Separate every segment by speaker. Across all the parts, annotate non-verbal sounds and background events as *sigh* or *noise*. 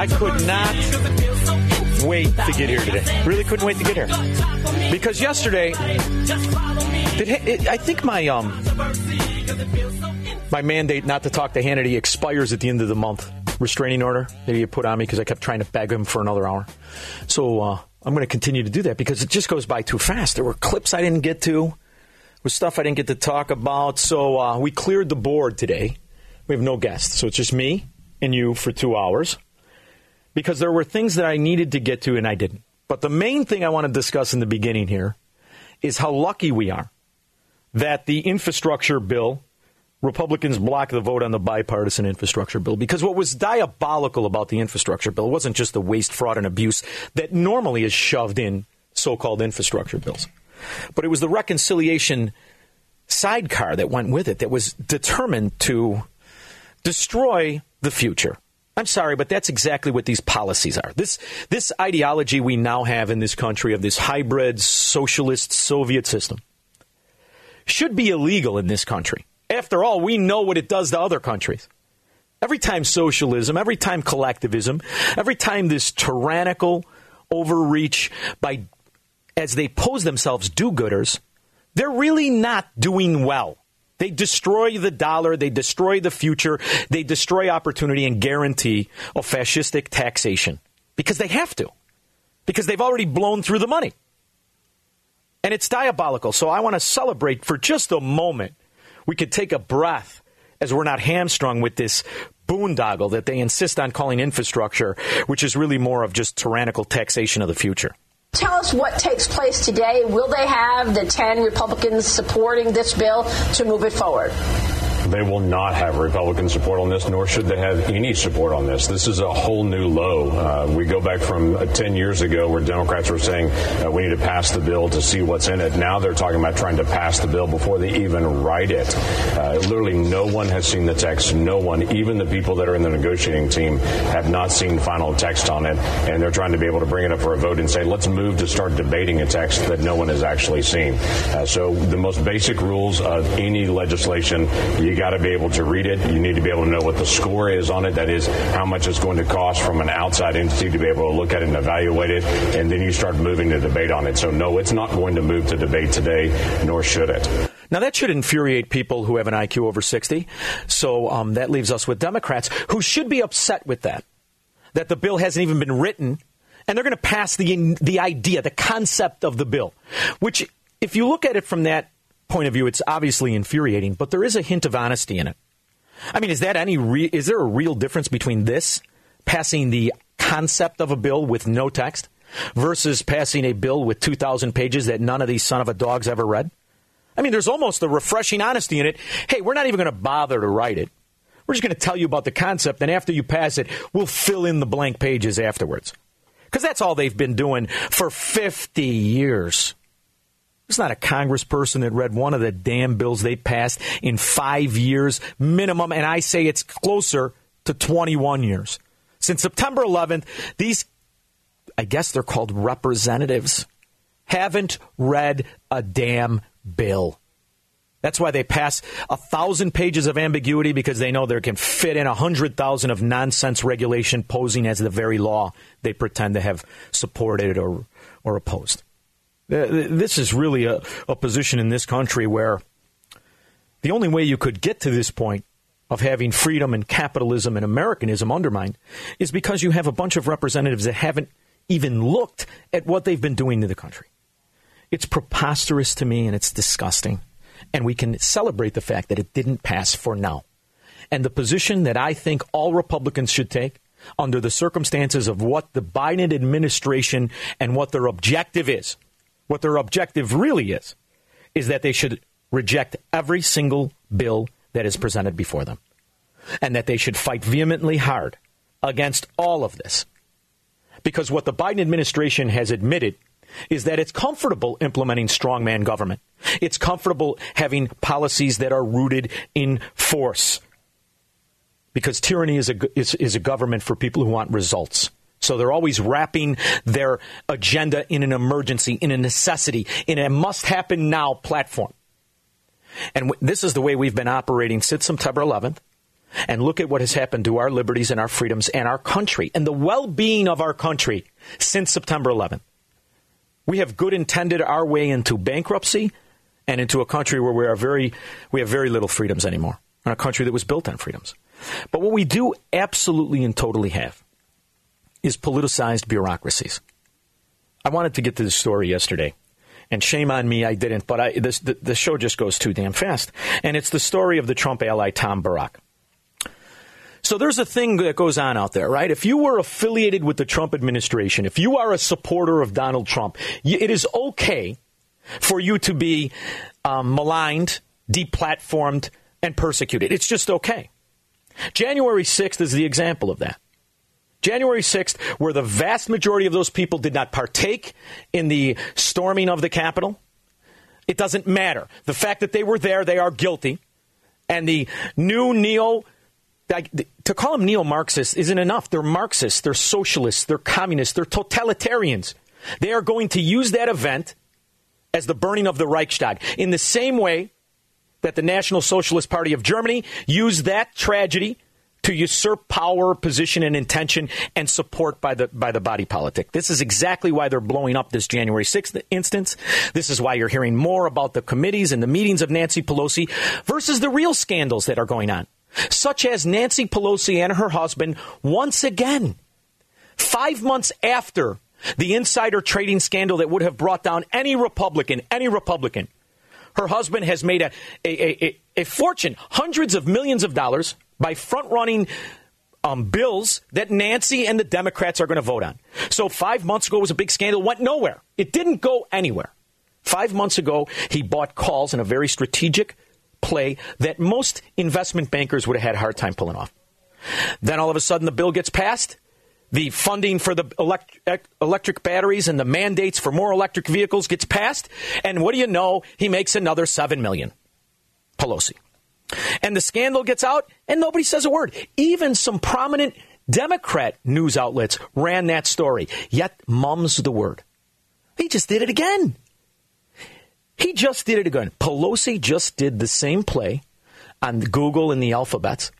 Speaker 1: I could not wait to get here today. Really couldn't wait to get here because yesterday, it, I think my um my mandate not to talk to Hannity expires at the end of the month. Restraining order that he put on me because I kept trying to beg him for another hour. So uh, I'm going to continue to do that because it just goes by too fast. There were clips I didn't get to, with stuff I didn't get to talk about. So uh, we cleared the board today. We have no guests, so it's just me and you for two hours because there were things that I needed to get to and I didn't. But the main thing I want to discuss in the beginning here is how lucky we are that the infrastructure bill, Republicans blocked the vote on the bipartisan infrastructure bill because what was diabolical about the infrastructure bill wasn't just the waste, fraud, and abuse that normally is shoved in so called infrastructure bills, but it was the reconciliation sidecar that went with it that was determined to destroy the future. I'm sorry, but that's exactly what these policies are. This this ideology we now have in this country of this hybrid socialist Soviet system should be illegal in this country. After all, we know what it does to other countries. Every time socialism, every time collectivism, every time this tyrannical overreach by as they pose themselves do-gooders, they're really not doing well. They destroy the dollar, they destroy the future, they destroy opportunity and guarantee of fascistic taxation because they have to, because they've already blown through the money. And it's diabolical. So I want to celebrate for just a moment. We could take a breath as we're not hamstrung with this boondoggle that they insist on calling infrastructure, which is really more of just tyrannical taxation of the future.
Speaker 2: Tell us what takes place today. Will they have the 10 Republicans supporting this bill to move it forward?
Speaker 3: They will not have Republican support on this, nor should they have any support on this. This is a whole new low. Uh, we go back from uh, 10 years ago where Democrats were saying uh, we need to pass the bill to see what's in it. Now they're talking about trying to pass the bill before they even write it. Uh, literally, no one has seen the text. No one, even the people that are in the negotiating team, have not seen final text on it. And they're trying to be able to bring it up for a vote and say, let's move to start debating a text that no one has actually seen. Uh, so the most basic rules of any legislation, you got to be able to read it. You need to be able to know what the score is on it. That is, how much it's going to cost from an outside entity to be able to look at it and evaluate it. And then you start moving the debate on it. So, no, it's not going to move to debate today, nor should it.
Speaker 1: Now, that should infuriate people who have an IQ over 60. So um, that leaves us with Democrats who should be upset with that, that the bill hasn't even been written, and they're going to pass the, the idea, the concept of the bill, which, if you look at it from that point of view, it's obviously infuriating, but there is a hint of honesty in it. I mean, is that any re- is there a real difference between this passing the concept of a bill with no text versus passing a bill with 2,000 pages that none of these son of a dogs ever read? I mean, there's almost a refreshing honesty in it. Hey, we're not even going to bother to write it. We're just going to tell you about the concept, and after you pass it, we'll fill in the blank pages afterwards. Because that's all they've been doing for 50 years. There's not a congressperson that read one of the damn bills they passed in five years minimum, and I say it's closer to 21 years. Since September 11th, these, I guess they're called representatives, haven't read a damn bill. That's why they pass a thousand pages of ambiguity because they know they can fit in a hundred thousand of nonsense regulation posing as the very law they pretend to have supported or, or opposed. This is really a, a position in this country where the only way you could get to this point of having freedom and capitalism and Americanism undermined is because you have a bunch of representatives that haven't even looked at what they've been doing to the country. It's preposterous to me and it's disgusting. And we can celebrate the fact that it didn't pass for now. And the position that I think all Republicans should take under the circumstances of what the Biden administration and what their objective is, what their objective really is, is that they should reject every single bill that is presented before them. And that they should fight vehemently hard against all of this. Because what the Biden administration has admitted is that it's comfortable implementing strongman government. It's comfortable having policies that are rooted in force. Because tyranny is a, is, is a government for people who want results. So they're always wrapping their agenda in an emergency, in a necessity, in a must happen now platform. And this is the way we've been operating since September 11th. And look at what has happened to our liberties and our freedoms and our country and the well being of our country since September 11th. We have good intended our way into bankruptcy and into a country where we are very we have very little freedoms anymore. A country that was built on freedoms. But what we do absolutely and totally have is politicized bureaucracies. I wanted to get to this story yesterday. And shame on me, I didn't. But I, this, the, the show just goes too damn fast. And it's the story of the Trump ally, Tom Barrack. So there's a thing that goes on out there, right? If you were affiliated with the Trump administration, if you are a supporter of Donald Trump, it is okay for you to be um, maligned, deplatformed, and persecuted. It's just okay. January 6th is the example of that. January 6th, where the vast majority of those people did not partake in the storming of the Capitol, it doesn't matter. The fact that they were there, they are guilty. And the new neo to call them neo Marxists isn't enough. They're Marxists, they're socialists, they're communists, they're totalitarians. They are going to use that event as the burning of the Reichstag in the same way that the National Socialist Party of Germany used that tragedy to usurp power, position, and intention and support by the by the body politic. This is exactly why they're blowing up this January 6th instance. This is why you're hearing more about the committees and the meetings of Nancy Pelosi versus the real scandals that are going on such as Nancy Pelosi and her husband once again, five months after the insider trading scandal that would have brought down any Republican, any Republican. Her husband has made a, a, a, a fortune, hundreds of millions of dollars, by front running um, bills that Nancy and the Democrats are going to vote on. So five months ago was a big scandal, went nowhere. It didn't go anywhere. Five months ago, he bought calls in a very strategic play that most investment bankers would have had a hard time pulling off. Then all of a sudden the bill gets passed. The funding for the elect- electric batteries and the mandates for more electric vehicles gets passed. And what do you know? He makes another 7 million. Pelosi. And the scandal gets out and nobody says a word. Even some prominent Democrat news outlets ran that story, yet mum's the word. He just did it again. He just did it again. Pelosi just did the same play on Google and the alphabets.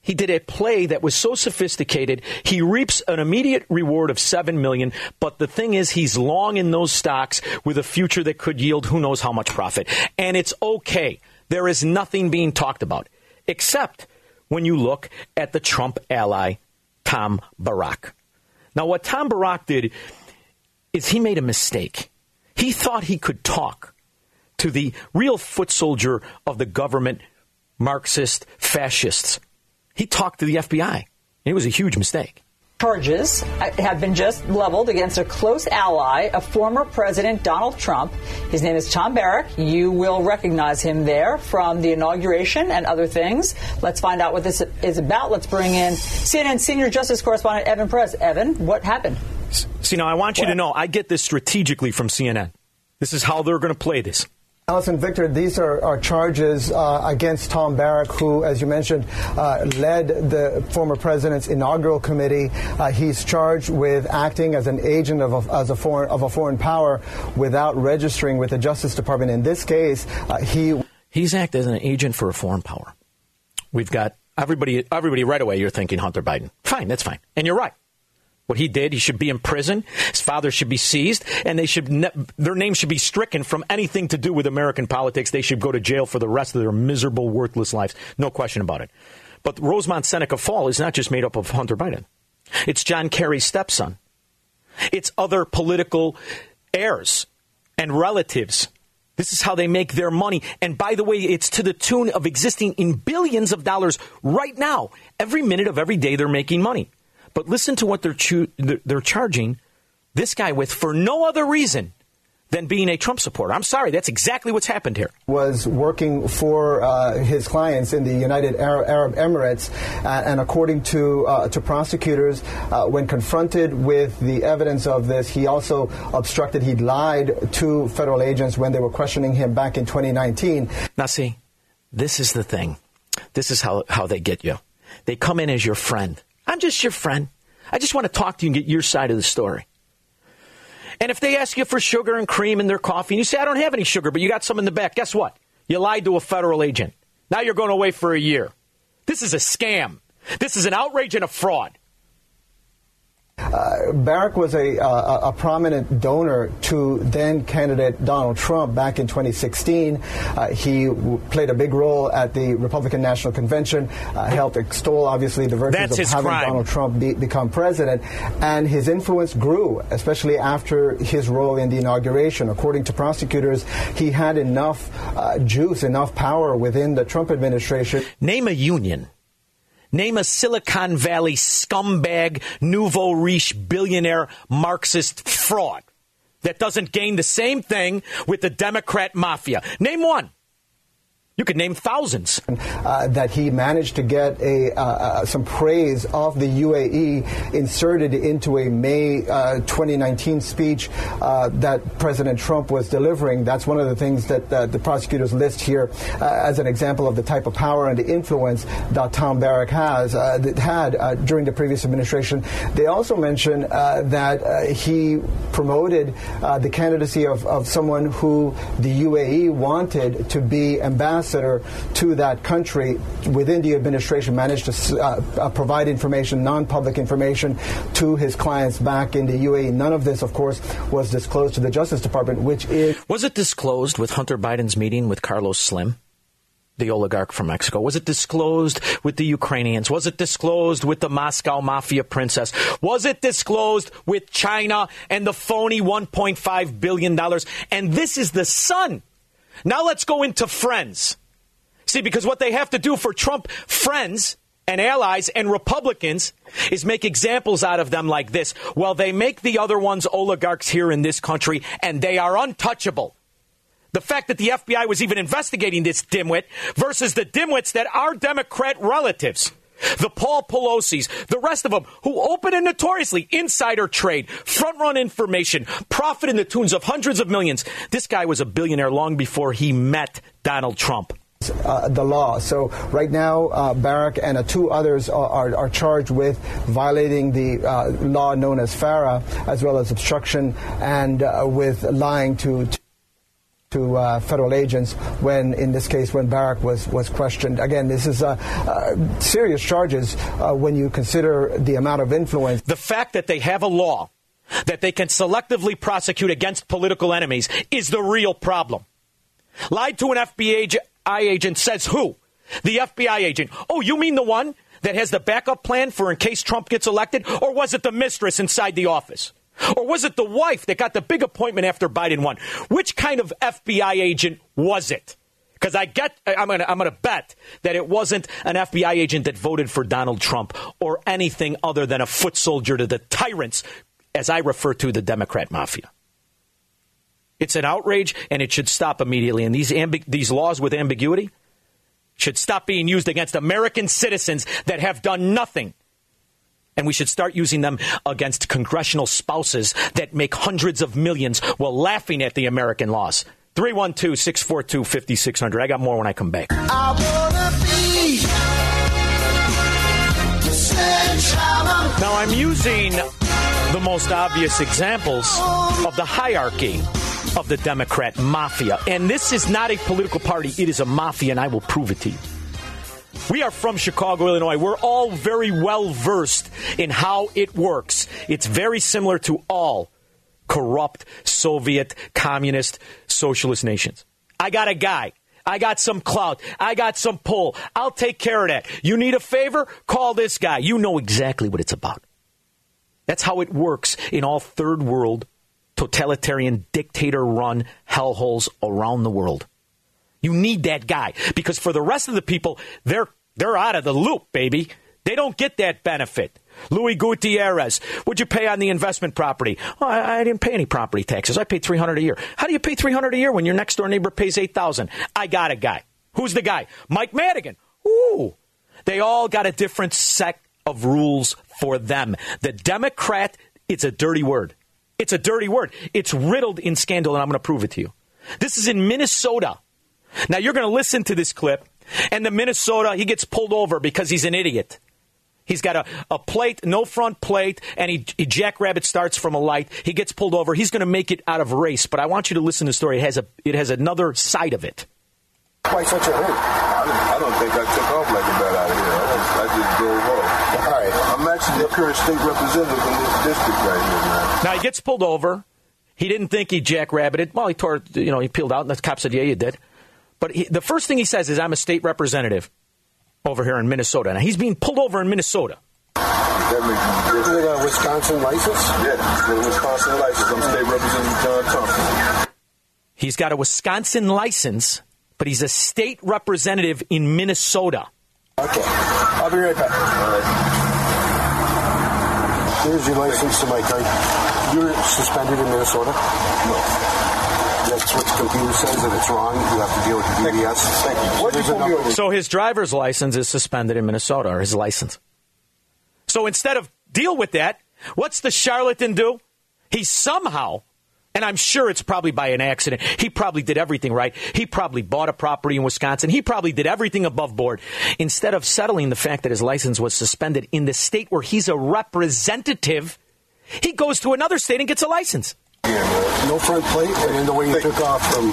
Speaker 1: He did a play that was so sophisticated, he reaps an immediate reward of 7 million, but the thing is he's long in those stocks with a future that could yield who knows how much profit. And it's okay. There is nothing being talked about except when you look at the Trump ally Tom Barrack. Now what Tom Barrack did is he made a mistake. He thought he could talk to the real foot soldier of the government, Marxist fascists. He talked to the FBI. It was a huge mistake.
Speaker 4: Charges uh, have been just leveled against a close ally of former President Donald Trump. His name is Tom Barrack. You will recognize him there from the inauguration and other things. Let's find out what this is about. Let's bring in CNN senior justice correspondent Evan Perez. Evan, what happened?
Speaker 1: See, now I want you to know I get this strategically from CNN. This is how they're going to play this.
Speaker 5: Alisyn Victor, these are, are charges uh, against Tom Barrack, who, as you mentioned, uh, led the former president's inaugural committee. Uh, he's charged with acting as an agent of a, as a foreign, of a foreign power without registering with the Justice Department. In this case, uh, he
Speaker 1: he's acted as an agent for a foreign power. We've got everybody. Everybody, right away, you're thinking Hunter Biden. Fine, that's fine, and you're right. What he did. He should be in prison. His father should be seized, and they should ne- their name should be stricken from anything to do with American politics. They should go to jail for the rest of their miserable, worthless lives. No question about it. But Rosemont Seneca Fall is not just made up of Hunter Biden. It's John Kerry's stepson. It's other political heirs and relatives. This is how they make their money. And by the way, it's to the tune of existing in billions of dollars right now. Every minute of every day, they're making money. But listen to what they're, chu- they're charging this guy with for no other reason than being a Trump supporter. I'm sorry, that's exactly what's happened here.
Speaker 5: Was working for uh, his clients in the United Arab Emirates, uh, and according to uh, to prosecutors, uh, when confronted with the evidence of this, he also obstructed. He lied to federal agents when they were questioning him back in 2019.
Speaker 1: Now, see, this is the thing. This is how how they get you. They come in as your friend. I'm just your friend. I just want to talk to you and get your side of the story. And if they ask you for sugar and cream in their coffee, and you say, I don't have any sugar, but you got some in the back, guess what? You lied to a federal agent. Now you're going away for a year. This is a scam. This is an outrage and a fraud.
Speaker 5: Uh, Barrack was a, uh, a, prominent donor to then candidate Donald Trump back in 2016. Uh, he w- played a big role at the Republican National Convention, uh, helped extol, obviously, the virtues
Speaker 1: That's
Speaker 5: of having
Speaker 1: crime.
Speaker 5: Donald Trump be, become president. And his influence grew, especially after his role in the inauguration. According to prosecutors, he had enough uh, juice, enough power within the Trump administration.
Speaker 1: Name a union Name a Silicon Valley scumbag, nouveau riche billionaire Marxist fraud that doesn't gain the same thing with the Democrat mafia. Name one. You could name thousands.
Speaker 5: Uh, that he managed to get a uh, uh some praise of the UAE inserted into a May uh, 2019 speech uh, that President Trump was delivering. That's one of the things that the prosecutors list here as an example of the type of power and the influence that Tom Barrack has that had during the previous administration. They also mention that he promoted the candidacy of, of someone who the UAE wanted to be ambassador ambassador to that country within the administration managed to uh, uh, provide information, non-public information, to his clients back in the UAE. None of this, of course, was disclosed to the Justice Department, which is
Speaker 1: was it disclosed with Hunter Biden's meeting with Carlos Slim? the oligarch from Mexico? Was it disclosed with the Ukrainians? Was it disclosed with the Moscow mafia princess? Was it disclosed with China and the phony $1.5 billion? And this is the son now let's go into friends. See, because what they have to do for Trump friends and allies and Republicans is make examples out of them like this. Well, they make the other ones oligarchs here in this country, and they are untouchable. The fact that the FBI was even investigating this dimwit versus the dimwits that are Democrat relatives the Paul Pelosi's, the rest of them who open and notoriously insider trade, front run information, profit in the tunes of hundreds of millions. This guy was a billionaire long before he met Donald Trump.
Speaker 5: Uh, the law. So right now, uh, Barrack and uh, two others are, are, are, charged with violating the uh, law known as FARA, as well as obstruction and uh, with lying to, to uh, federal agents when, in this case, when Barrack was, was questioned. Again, this is uh, uh, serious charges uh, when you consider the amount of influence.
Speaker 1: The fact that they have a law that they can selectively prosecute against political enemies is the real problem. Lied to an FBI agent says who? The FBI agent. Oh, you mean the one that has the backup plan for in case Trump gets elected? Or was it the mistress inside the office? Or was it the wife that got the big appointment after Biden won? Which kind of FBI agent was it? Because I get, I'm gonna, I'm gonna bet that it wasn't an FBI agent that voted for Donald Trump or anything other than a foot soldier to the tyrants, as I refer to the Democrat mafia. It's an outrage, and it should stop immediately. And these ambi- these laws with ambiguity should stop being used against American citizens that have done nothing and we should start using them against congressional spouses that make hundreds of millions while laughing at the American laws. 312 642 5600. I got more when I come back. I now, I'm using the most obvious examples of the hierarchy of the Democrat mafia. And this is not a political party, it is a mafia, and I will prove it to you. We are from Chicago, Illinois. We're all very well versed in how it works. It's very similar to all corrupt Soviet, communist, socialist nations. I got a guy. I got some clout. I got some pull. I'll take care of that. You need a favor? Call this guy. You know exactly what it's about. That's how it works in all third world, totalitarian, dictator run hellholes around the world. You need that guy because for the rest of the people, they're, they're out of the loop, baby. They don't get that benefit. Louis Gutierrez, what'd you pay on the investment property? Oh, I, I, didn't pay any property taxes. I paid 300 a year. How do you pay 300 a year when your next door neighbor pays 8,000? I got a guy. Who's the guy? Mike Madigan. Ooh. They all got a different set of rules for them. The Democrat, it's a dirty word. It's a dirty word. It's riddled in scandal, and I'm going to prove it to you. This is in Minnesota. Now, you're going to listen to this clip, and the Minnesota, he gets pulled over because he's an idiot. He's got a, a plate, no front plate, and he, he jackrabbit starts from a light. He gets pulled over. He's going to make it out of race. But I want you to listen to the story. It has a it has another side of it.
Speaker 6: Why such a hurry? I don't, think I took off like a bat out of here. I, I just drove off. All right. I'm actually the current state representative in this district right here, man.
Speaker 1: Now he gets pulled over. He didn't think he jackrabbited. Well, he tore, you know, he peeled out, and the cop said, "Yeah, you did." But he, the first thing he says is, "I'm a state representative." over here in Minnesota. Now he's being pulled over in Minnesota.
Speaker 6: Is it a Wisconsin license? Yeah, it's a Wisconsin license. I'm state representative John Thompson.
Speaker 1: He's got a Wisconsin license, but he's a state representative in Minnesota.
Speaker 6: Okay, I'll be right back. All right. Here's your license to my car. You're suspended in Minnesota? No that's what the computer says, and it's wrong. You have to deal with the DVS. Thank you. So,
Speaker 1: so his driver's license is suspended in Minnesota, or his license. So instead of deal with that, what's the charlatan do? He somehow, and I'm sure it's probably by an accident, he probably did everything right. He probably bought a property in Wisconsin. He probably did everything above board. Instead of settling the fact that his license was suspended in the state where he's a representative, he goes to another state and gets a license.
Speaker 6: No front plate, and then the way you took off from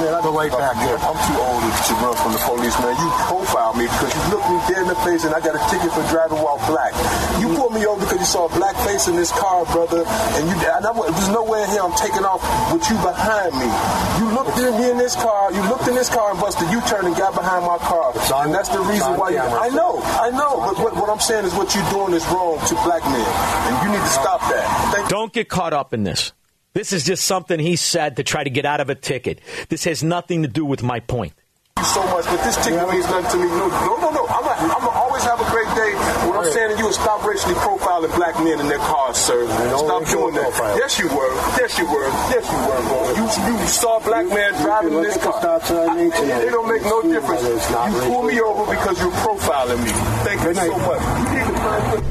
Speaker 6: man, the light back there. I'm too old to run from the police, man. You profile me because you looked me dead in the face and I got a ticket for driving while black. You pulled me over because you saw a black face in this car, brother, and you and I, there's no way in here I'm taking off with you behind me. You looked in me in this car, you looked in this car and busted U-turn and got behind my car. On, and that's the reason why you, I know, I know, but what, what, I'm saying is what you're doing is wrong to black men, and you need to stop that.
Speaker 1: Thank Don't get caught up in this. This is just something he said to try to get out of a ticket. This has nothing to do with my point.
Speaker 6: Thank you so much, but this ticket means nothing to me. No, no, no. no. I'm going to always have a great day. What I'm saying to you is stop racially profiling black men in their cars, sir. Stop doing that. Profile. Yes, you were. Yes, you were. Yes, you were, bro. You, you saw a black man driving this car. I, it don't make no difference. You pull me over because you're profiling me. Thank you so much.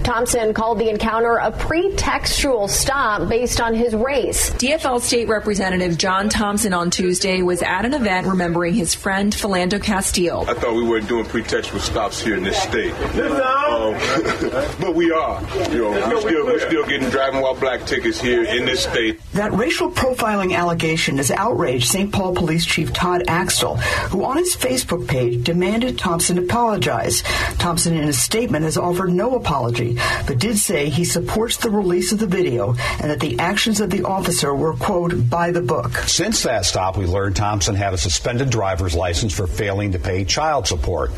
Speaker 2: Thompson called the encounter a pretextual stop based on his race.
Speaker 7: DFL State Representative John Thompson on Tuesday was at an event remembering his friend Philando Castile.
Speaker 6: I thought we weren't doing pretextual stops here in this state, um, *laughs* but we are. You know, we're still, we're still getting driving while black tickets here in this state.
Speaker 8: That racial profiling allegation has outraged St. Paul Police Chief Todd Axtell, who on his Facebook page demanded Thompson apologize. Thompson, in his statement, has offered no apology, but did say he supports the release of the video and that the actions of the officer were, quote, by the book.
Speaker 9: Since that stop, we learned Thompson had a suspended driver's license for failing to pay child support.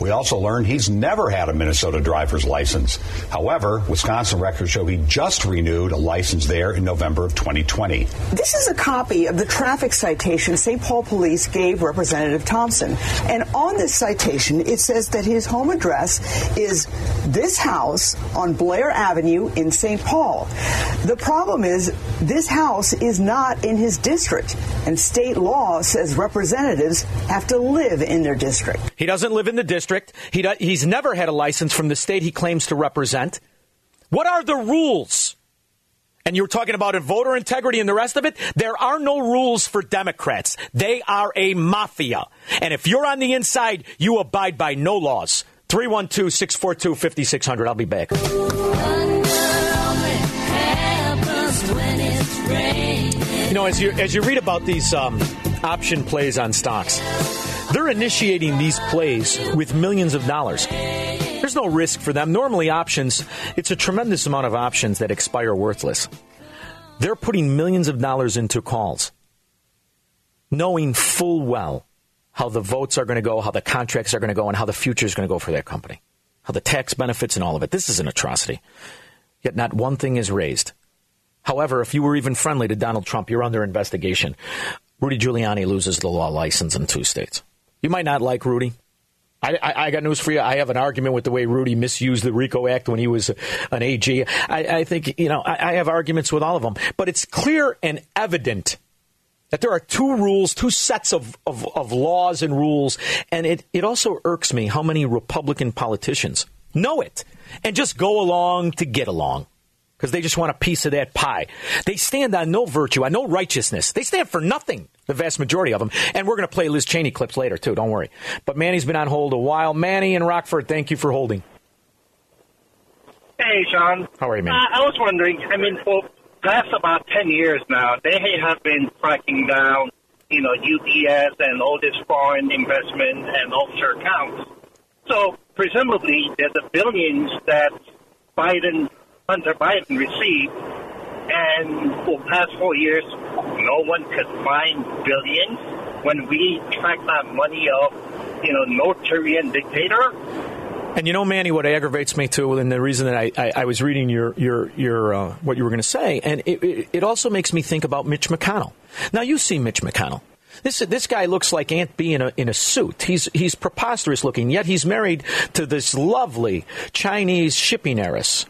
Speaker 9: We also learned he's never had a Minnesota driver's license. However, Wisconsin records show he just renewed a license there in November of 2020.
Speaker 8: This is a copy of the traffic citation St. Paul Police gave Representative Thompson. And on this citation, it says that his home address is this house on Blair Avenue in St. Paul. The problem is this house is not in his district, and state law says representatives have to live in their district.
Speaker 1: He doesn't live in the district. He do, he's never had a license from the state he claims to represent. What are the rules? And you're talking about voter integrity and the rest of it. There are no rules for Democrats. They are a mafia. And if you're on the inside, you abide by no laws. 312 642 5600. I'll be back. You know, as you, as you read about these um, option plays on stocks, They're initiating these plays with millions of dollars. There's no risk for them. Normally, options, it's a tremendous amount of options that expire worthless. They're putting millions of dollars into calls, knowing full well how the votes are going to go, how the contracts are going to go, and how the future is going to go for that company, how the tax benefits and all of it. This is an atrocity. Yet not one thing is raised. However, if you were even friendly to Donald Trump, you're under investigation. Rudy Giuliani loses the law license in two states. You might not like Rudy. I, I, I, got news for you. I have an argument with the way Rudy misused the RICO Act when he was an AG. I, I think, you know, I, I have arguments with all of them. But it's clear and evident that there are two rules, two sets of, of, of laws and rules. And it, it also irks me how many Republican politicians know it and just go along to get along because they just want a piece of that pie. They stand on no virtue, on no righteousness. They stand for nothing, the vast majority of them. And we're going to play Liz Cheney clips later, too. Don't worry. But Manny's been on hold a while. Manny and Rockford, thank you for holding.
Speaker 10: Hey, Shaun.
Speaker 1: How are you, man?
Speaker 10: Uh, I was wondering, I mean, for past about 10 years now, they have been cracking down, you know, UPS and all this foreign investment and offshore accounts. So presumably, there's a billions that Biden Hunter Biden received, and for the past four years, no one could find billions when we track that money of, you know, North Korean dictator.
Speaker 1: And you know, Manny, what aggravates me too, and the reason that I, I, I was reading your your your uh, what you were going to say, and it, it, it also makes me think about Mitch McConnell. Now, you see Mitch McConnell. This this guy looks like Aunt Bee in a in a suit. He's he's preposterous looking. Yet he's married to this lovely Chinese shipping heiress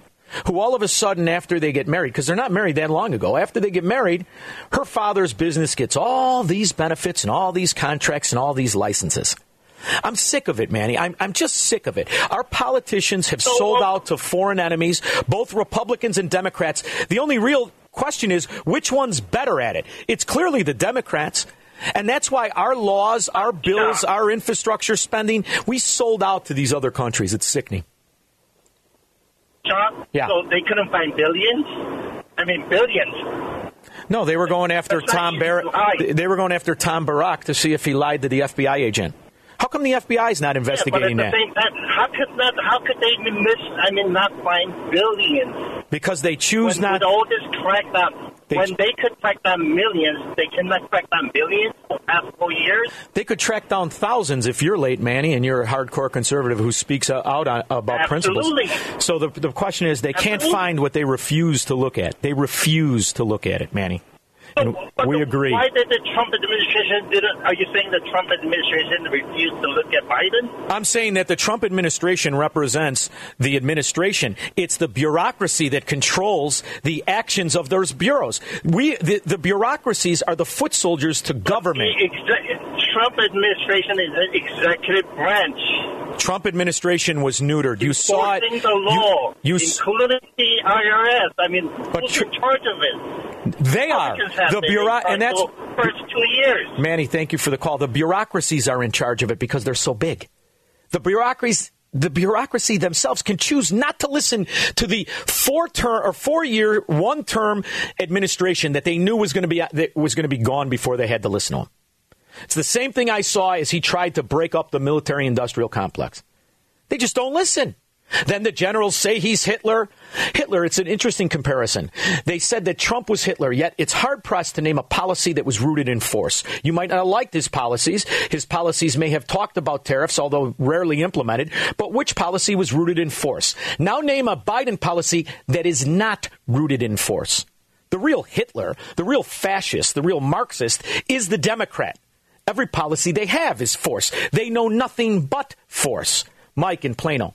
Speaker 1: who all of a sudden, after they get married, because they're not married that long ago, after they get married, her father's business gets all these benefits and all these contracts and all these licenses. I'm sick of it, Manny. I'm, I'm just sick of it. Our politicians have sold um, out to foreign enemies, both Republicans and Democrats. The only real question is which one's better at it? It's clearly the Democrats. And that's why our laws, our bills, our infrastructure spending, we sold out to these other countries. It's sickening.
Speaker 10: John?
Speaker 1: Yeah.
Speaker 10: So they couldn't find billions? I mean, billions.
Speaker 1: No, they were going after Tom
Speaker 10: lie.
Speaker 1: They were going after Tom Barrack to see if he lied to the FBI agent. How come the FBI is not investigating
Speaker 10: yeah,
Speaker 1: that?
Speaker 10: same time, how could not? How could they miss? I mean, not find billions
Speaker 1: Because they choose
Speaker 10: when,
Speaker 1: not.
Speaker 10: with all this crackdown.
Speaker 1: They
Speaker 10: when they could track down millions, they cannot track down billions for past four years.
Speaker 1: They could track down thousands if you're late, Manny, and you're a hardcore conservative who speaks uh, out on, about
Speaker 10: Absolutely.
Speaker 1: principles. So the, the question is, they can't find what they refuse to look at. They refuse to look at it, Manny. And mm,
Speaker 10: But
Speaker 1: we agree.
Speaker 10: Why did the Trump administration didn't? Are you saying the Trump administration refused to look at Biden?
Speaker 1: I'm saying that the Trump administration represents the administration. It's the bureaucracy that controls the actions of those bureaus. We, the, the bureaucracies are the foot soldiers to government.
Speaker 10: Trump administration is an executive branch.
Speaker 1: Trump administration was neutered. You saw it.
Speaker 10: The law,
Speaker 1: You, you,
Speaker 10: including the IRS. I mean,
Speaker 1: But
Speaker 10: who's
Speaker 1: tr-
Speaker 10: in charge of it?
Speaker 1: they are the bureau, and that's
Speaker 10: the first two years.
Speaker 1: Manny. Thank you for the call. The bureaucracies are in charge of it because they're so big. The bureaucracies. The bureaucracy themselves can choose not to listen to the four term or four year, one term administration that they knew was going to be that was going to be gone before they had to listen to him. It's the same thing I saw as he tried to break up the military industrial complex. They just don't listen. Then the generals say he's Hitler. Hitler, it's an interesting comparison. They said that Trump was Hitler, yet it's hard pressed to name a policy that was rooted in force. You might not liked his policies. His policies may have talked about tariffs, although rarely implemented, but which policy was rooted in force? Now name a Biden policy that is not rooted in force. The real Hitler, the real fascist, the real Marxist is the Democrat. Every policy they have is force. They know nothing but force. Mike in Plano.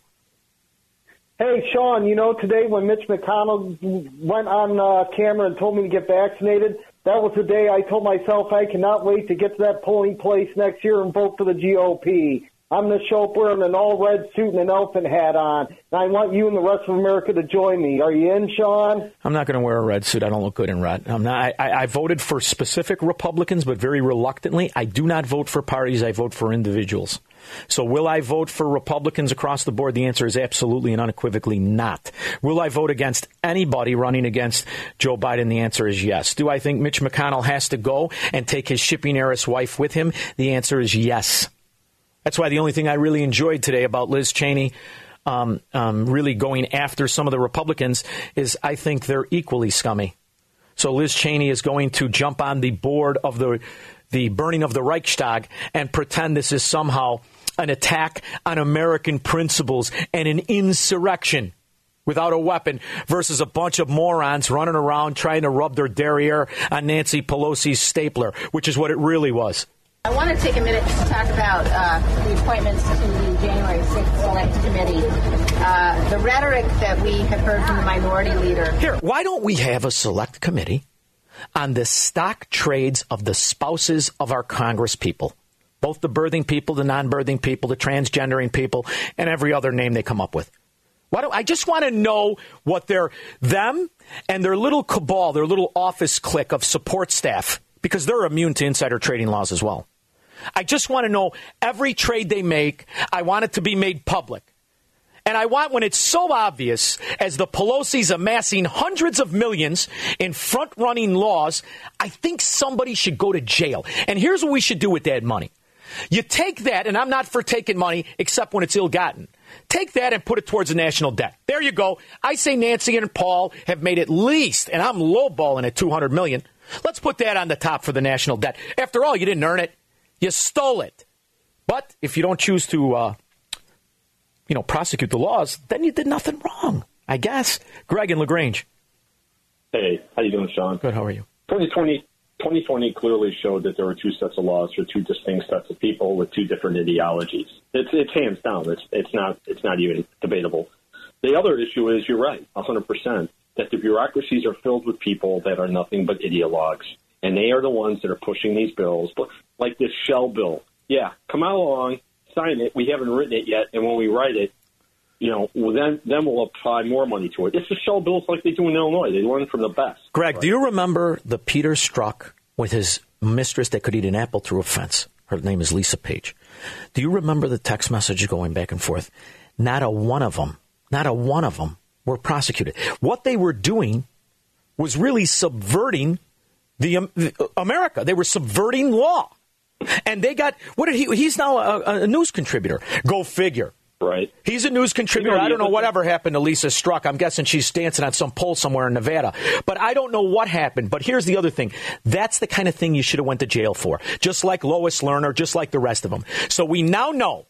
Speaker 11: Hey, Shaun, you know, today when Mitch McConnell went on uh, camera and told me to get vaccinated, that was the day I told myself I cannot wait to get to that polling place next year and vote for the GOP. I'm the show up wearing an all red suit and an elephant hat on. And I want you and the rest of America to join me. Are you in, Shaun?
Speaker 1: I'm not going to wear a red suit. I don't look good in red. I'm not. I, I voted for specific Republicans, but very reluctantly. I do not vote for parties. I vote for individuals. So, will I vote for Republicans across the board? The answer is absolutely and unequivocally not. Will I vote against anybody running against Joe Biden? The answer is yes. Do I think Mitch McConnell has to go and take his shipping heiress wife with him? The answer is yes. That's why the only thing I really enjoyed today about Liz Cheney um, um, really going after some of the Republicans is I think they're equally scummy. So Liz Cheney is going to jump on the board of the the burning of the Reichstag and pretend this is somehow an attack on American principles and an insurrection without a weapon versus a bunch of morons running around trying to rub their derriere on Nancy Pelosi's stapler, which is what it really was.
Speaker 2: I want to take a minute to talk about uh, the appointments to the January 6th Select Committee. Uh, the rhetoric that we have heard from the minority leader.
Speaker 1: Here, why don't we have a select committee on the stock trades of the spouses of our Congress people? Both the birthing people, the non birthing people, the transgendering people, and every other name they come up with. Why do I just want to know what their them and their little cabal, their little office clique of support staff, because they're immune to insider trading laws as well. I just want to know every trade they make. I want it to be made public. And I want when it's so obvious as the Pelosi's amassing hundreds of millions in front running laws, I think somebody should go to jail. And here's what we should do with that money. You take that, and I'm not for taking money except when it's ill gotten. Take that and put it towards the national debt. There you go. I say Nancy and Paul have made at least, and I'm lowballing at 200 million. Let's put that on the top for the national debt. After all, you didn't earn it. You stole it. But if you don't choose to, uh, you know, prosecute the laws, then you did nothing wrong, I guess. Greg and LaGrange.
Speaker 12: Hey, how you doing, Shaun?
Speaker 1: Good. How are you?
Speaker 12: 2020, 2020 clearly showed that there were two sets of laws for two distinct sets of people with two different ideologies. It's, it's hands down. It's, it's not, it's not even debatable. The other issue is you're right, 100%, that the bureaucracies are filled with people that are nothing but ideologues. And they are the ones that are pushing these bills, like this shell bill. Yeah, come out along, sign it. We haven't written it yet, and when we write it, you know, well, then then we'll apply more money to it. It's the shell bills like they do in Illinois. They learn from the best.
Speaker 1: Greg, right? do you remember the Peter Strzok with his mistress that could eat an apple through a fence? Her name is Lisa Page. Do you remember the text messages going back and forth? Not a one of them, not a one of them were prosecuted. What they were doing was really subverting the, um, the America. They were subverting law. And they got what did he? He's now a, a news contributor. Go figure.
Speaker 12: Right.
Speaker 1: He's a news contributor. You know, I don't know whatever happened to Lisa Struck. I'm guessing she's dancing on some pole somewhere in Nevada. But I don't know what happened. But here's the other thing. That's the kind of thing you should have went to jail for. Just like Lois Lerner, just like the rest of them. So we now know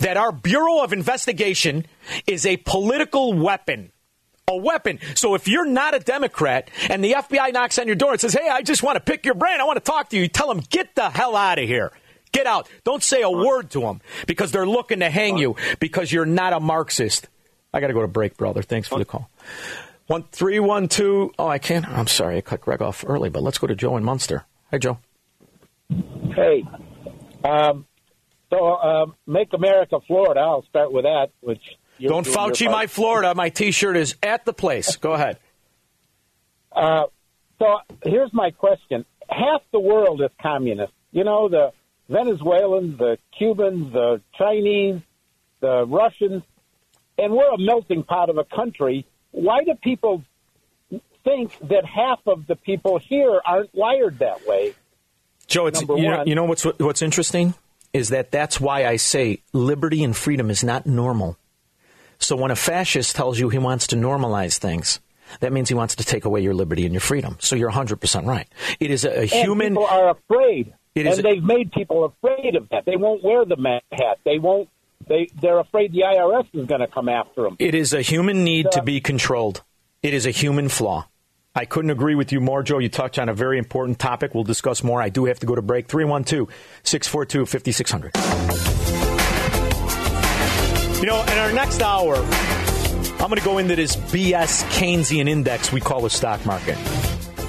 Speaker 1: that our Bureau of Investigation is a political weapon a weapon. So if you're not a Democrat and the FBI knocks on your door and says, "Hey, I just want to pick your brain. I want to talk to you," you tell them, "Get the hell out of here." Get out. Don't say a word to them because they're looking to hang you because you're not a Marxist. I got to go to break, brother. Thanks for the call. One three one two. Oh, I can't. I'm sorry, I cut Greg off early, but let's go to Joe in Munster. Hi, Joe.
Speaker 13: Hey, um, so uh, make America Florida. I'll start with that. Which
Speaker 1: don't Fauci my Florida. My T-shirt is at the place. Go ahead.
Speaker 13: Uh, so here's my question: Half the world is communist. You know the Venezuelans, the Cubans, the Chinese, the Russians, and we're a melting pot of a country. Why do people think that half of the people here aren't wired that way?
Speaker 1: Joe, it's, you know, you know what's what's interesting is that that's why I say liberty and freedom is not normal. So when a fascist tells you he wants to normalize things, that means he wants to take away your liberty and your freedom. So you're 100% right. It is a, a human.
Speaker 13: people are afraid. It and they've made people afraid of that. They won't wear the hat. They won't. They they're afraid the IRS is going to come after them.
Speaker 1: It is a human need uh, to be controlled. It is a human flaw. I couldn't agree with you more, Joe. You touched on a very important topic. We'll discuss more. I do have to go to break. 312 642 5600. You know, in our next hour, I'm going to go into this BS Keynesian index we call the stock market.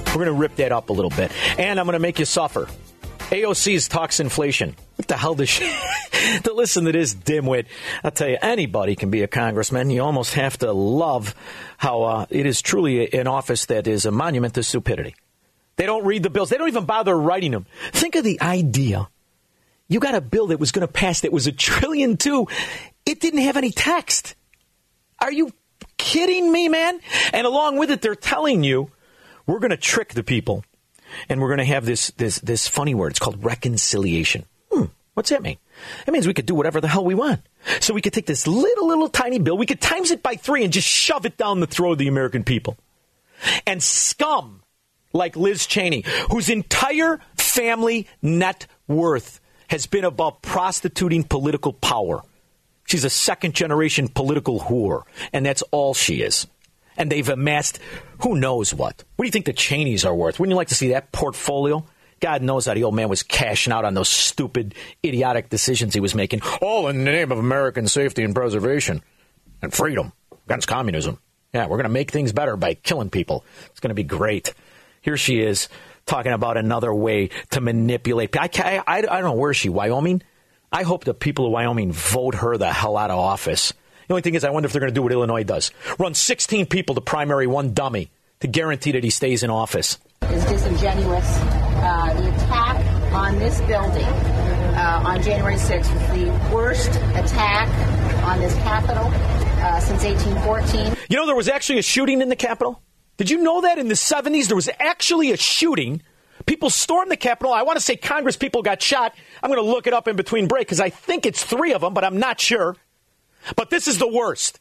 Speaker 1: We're going to rip that up a little bit. And I'm going to make you suffer. AOC's talks inflation. What the hell does she *laughs* to listen to this dimwit? I'll tell you, anybody can be a congressman. You almost have to love how uh, it is truly an office that is a monument to stupidity. They don't read the bills. They don't even bother writing them. Think of the idea. You got a bill that was going to pass that was a trillion two. It didn't have any text. Are you kidding me, man? And along with it, they're telling you we're going to trick the people and we're going to have this this this funny word. It's called reconciliation. Hmm, What's that mean? It means we could do whatever the hell we want. So we could take this little, little tiny bill, we could times it by three and just shove it down the throat of the American people. And scum like Liz Cheney, whose entire family net worth has been about prostituting political power. She's a second generation political whore, and that's all she is. And they've amassed who knows what. What do you think the Cheneys are worth? Wouldn't you like to see that portfolio? God knows how the old man was cashing out on those stupid, idiotic decisions he was making, all in the name of American safety and preservation and freedom against communism. Yeah, we're going to make things better by killing people. It's going to be great. Here she is talking about another way to manipulate. I, I, I don't know where is she, Wyoming? I hope the people of Wyoming vote her the hell out of office. The only thing is, I wonder if they're going to do what Illinois does run 16 people to primary one dummy to guarantee that he stays in office.
Speaker 2: Is disingenuous. Uh, the attack on this building uh, on January 6th was the worst attack on this Capitol uh, since 1814.
Speaker 1: You know, there was actually a shooting in the Capitol? Did you know that in the 70s there was actually a shooting? People stormed the Capitol. I want to say Congress people got shot. I'm going to look it up in between break because I think it's three of them, but I'm not sure. But this is the worst.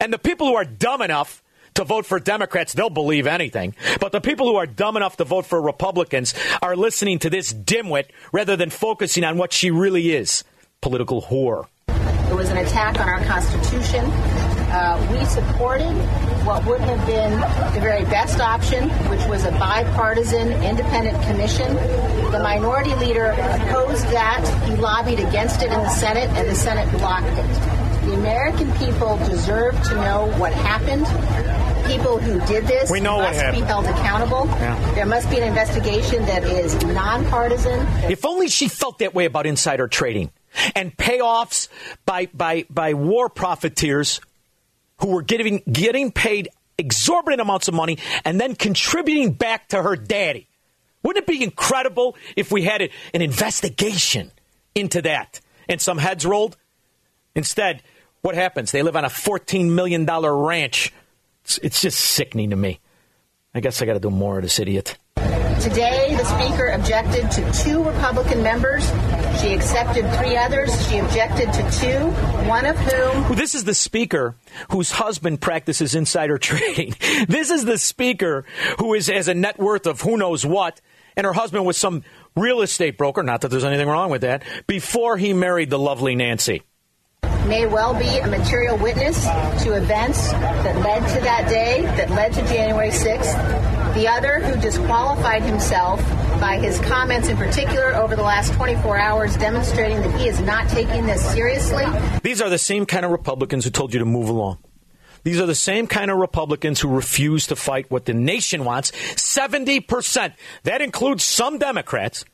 Speaker 1: And the people who are dumb enough to vote for Democrats, they'll believe anything. But the people who are dumb enough to vote for Republicans are listening to this dimwit rather than focusing on what she really is political whore.
Speaker 2: It was an attack on our Constitution. Uh, we supported what would have been the very best option, which was a bipartisan independent commission. The minority leader opposed that. He lobbied against it in the Senate, and the Senate blocked it. The American people deserve to know what happened. People who did this
Speaker 1: We know what
Speaker 2: must be held accountable.
Speaker 1: Yeah.
Speaker 2: There must be an investigation that is nonpartisan.
Speaker 1: If only she felt that way about insider trading and payoffs by by by war profiteers who were getting getting paid exorbitant amounts of money and then contributing back to her daddy. Wouldn't it be incredible if we had an investigation into that and some heads rolled? Instead, what happens? They live on a $14 million ranch. It's, it's just sickening to me. I guess I got to do more of this idiot.
Speaker 2: Today, the Speaker objected to two Republican members. She accepted three others. She objected to two, one of whom
Speaker 1: Well, This is the speaker whose husband practices insider *laughs* trading. This is the speaker who is has a net worth of who knows what, and her husband was some real estate broker. Not that there's anything wrong with that. Before he married the lovely Nancy.
Speaker 2: May well be a material witness to events that led to that day, that led to January 6th. The other, who disqualified himself by his comments in particular over the last 24 hours, demonstrating that he is not taking this seriously.
Speaker 1: These are the same kind of Republicans who told you to move along. These are the same kind of Republicans who refuse to fight what the nation wants. 70%. That includes some Democrats,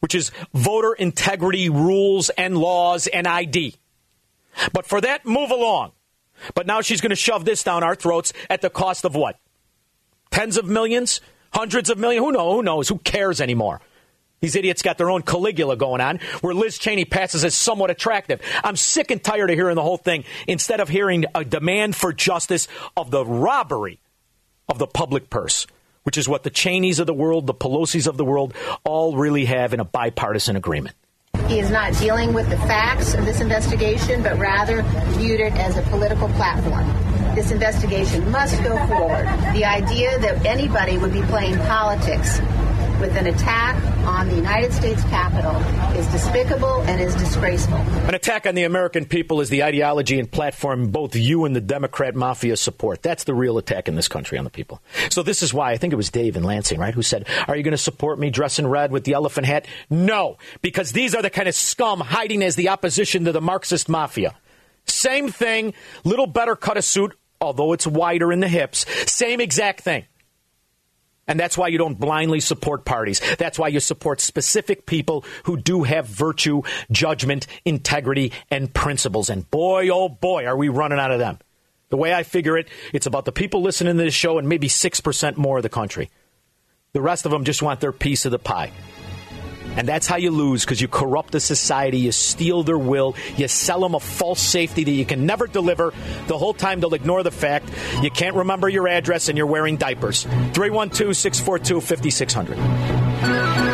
Speaker 1: which is voter integrity rules and laws and ID. But for that, move along. But now she's going to shove this down our throats at the cost of what? Tens of millions? Hundreds of millions? Who knows? Who knows? Who cares anymore? These idiots got their own Caligula going on, where Liz Cheney passes as somewhat attractive. I'm sick and tired of hearing the whole thing instead of hearing a demand for justice of the robbery of the public purse, which is what the Cheneys of the world, the Pelosi's of the world, all really have in a bipartisan agreement.
Speaker 2: He is not dealing with the facts of this investigation, but rather viewed it as a political platform. This investigation must go forward. The idea that anybody would be playing politics with an attack on the United States Capitol is despicable and is disgraceful.
Speaker 1: An attack on the American people is the ideology and platform both you and the Democrat mafia support. That's the real attack in this country on the people. So this is why I think it was Dave in Lansing, right, who said, Are you going to support me dressing red with the elephant hat? No, because these are the kind of scum hiding as the opposition to the Marxist mafia. Same thing, little better cut a suit, although it's wider in the hips. Same exact thing. And that's why you don't blindly support parties. That's why you support specific people who do have virtue, judgment, integrity, and principles. And boy, oh boy, are we running out of them. The way I figure it, it's about the people listening to this show and maybe 6% more of the country. The rest of them just want their piece of the pie. And that's how you lose because you corrupt the society, you steal their will, you sell them a false safety that you can never deliver. The whole time they'll ignore the fact you can't remember your address and you're wearing diapers. 312 642 5600.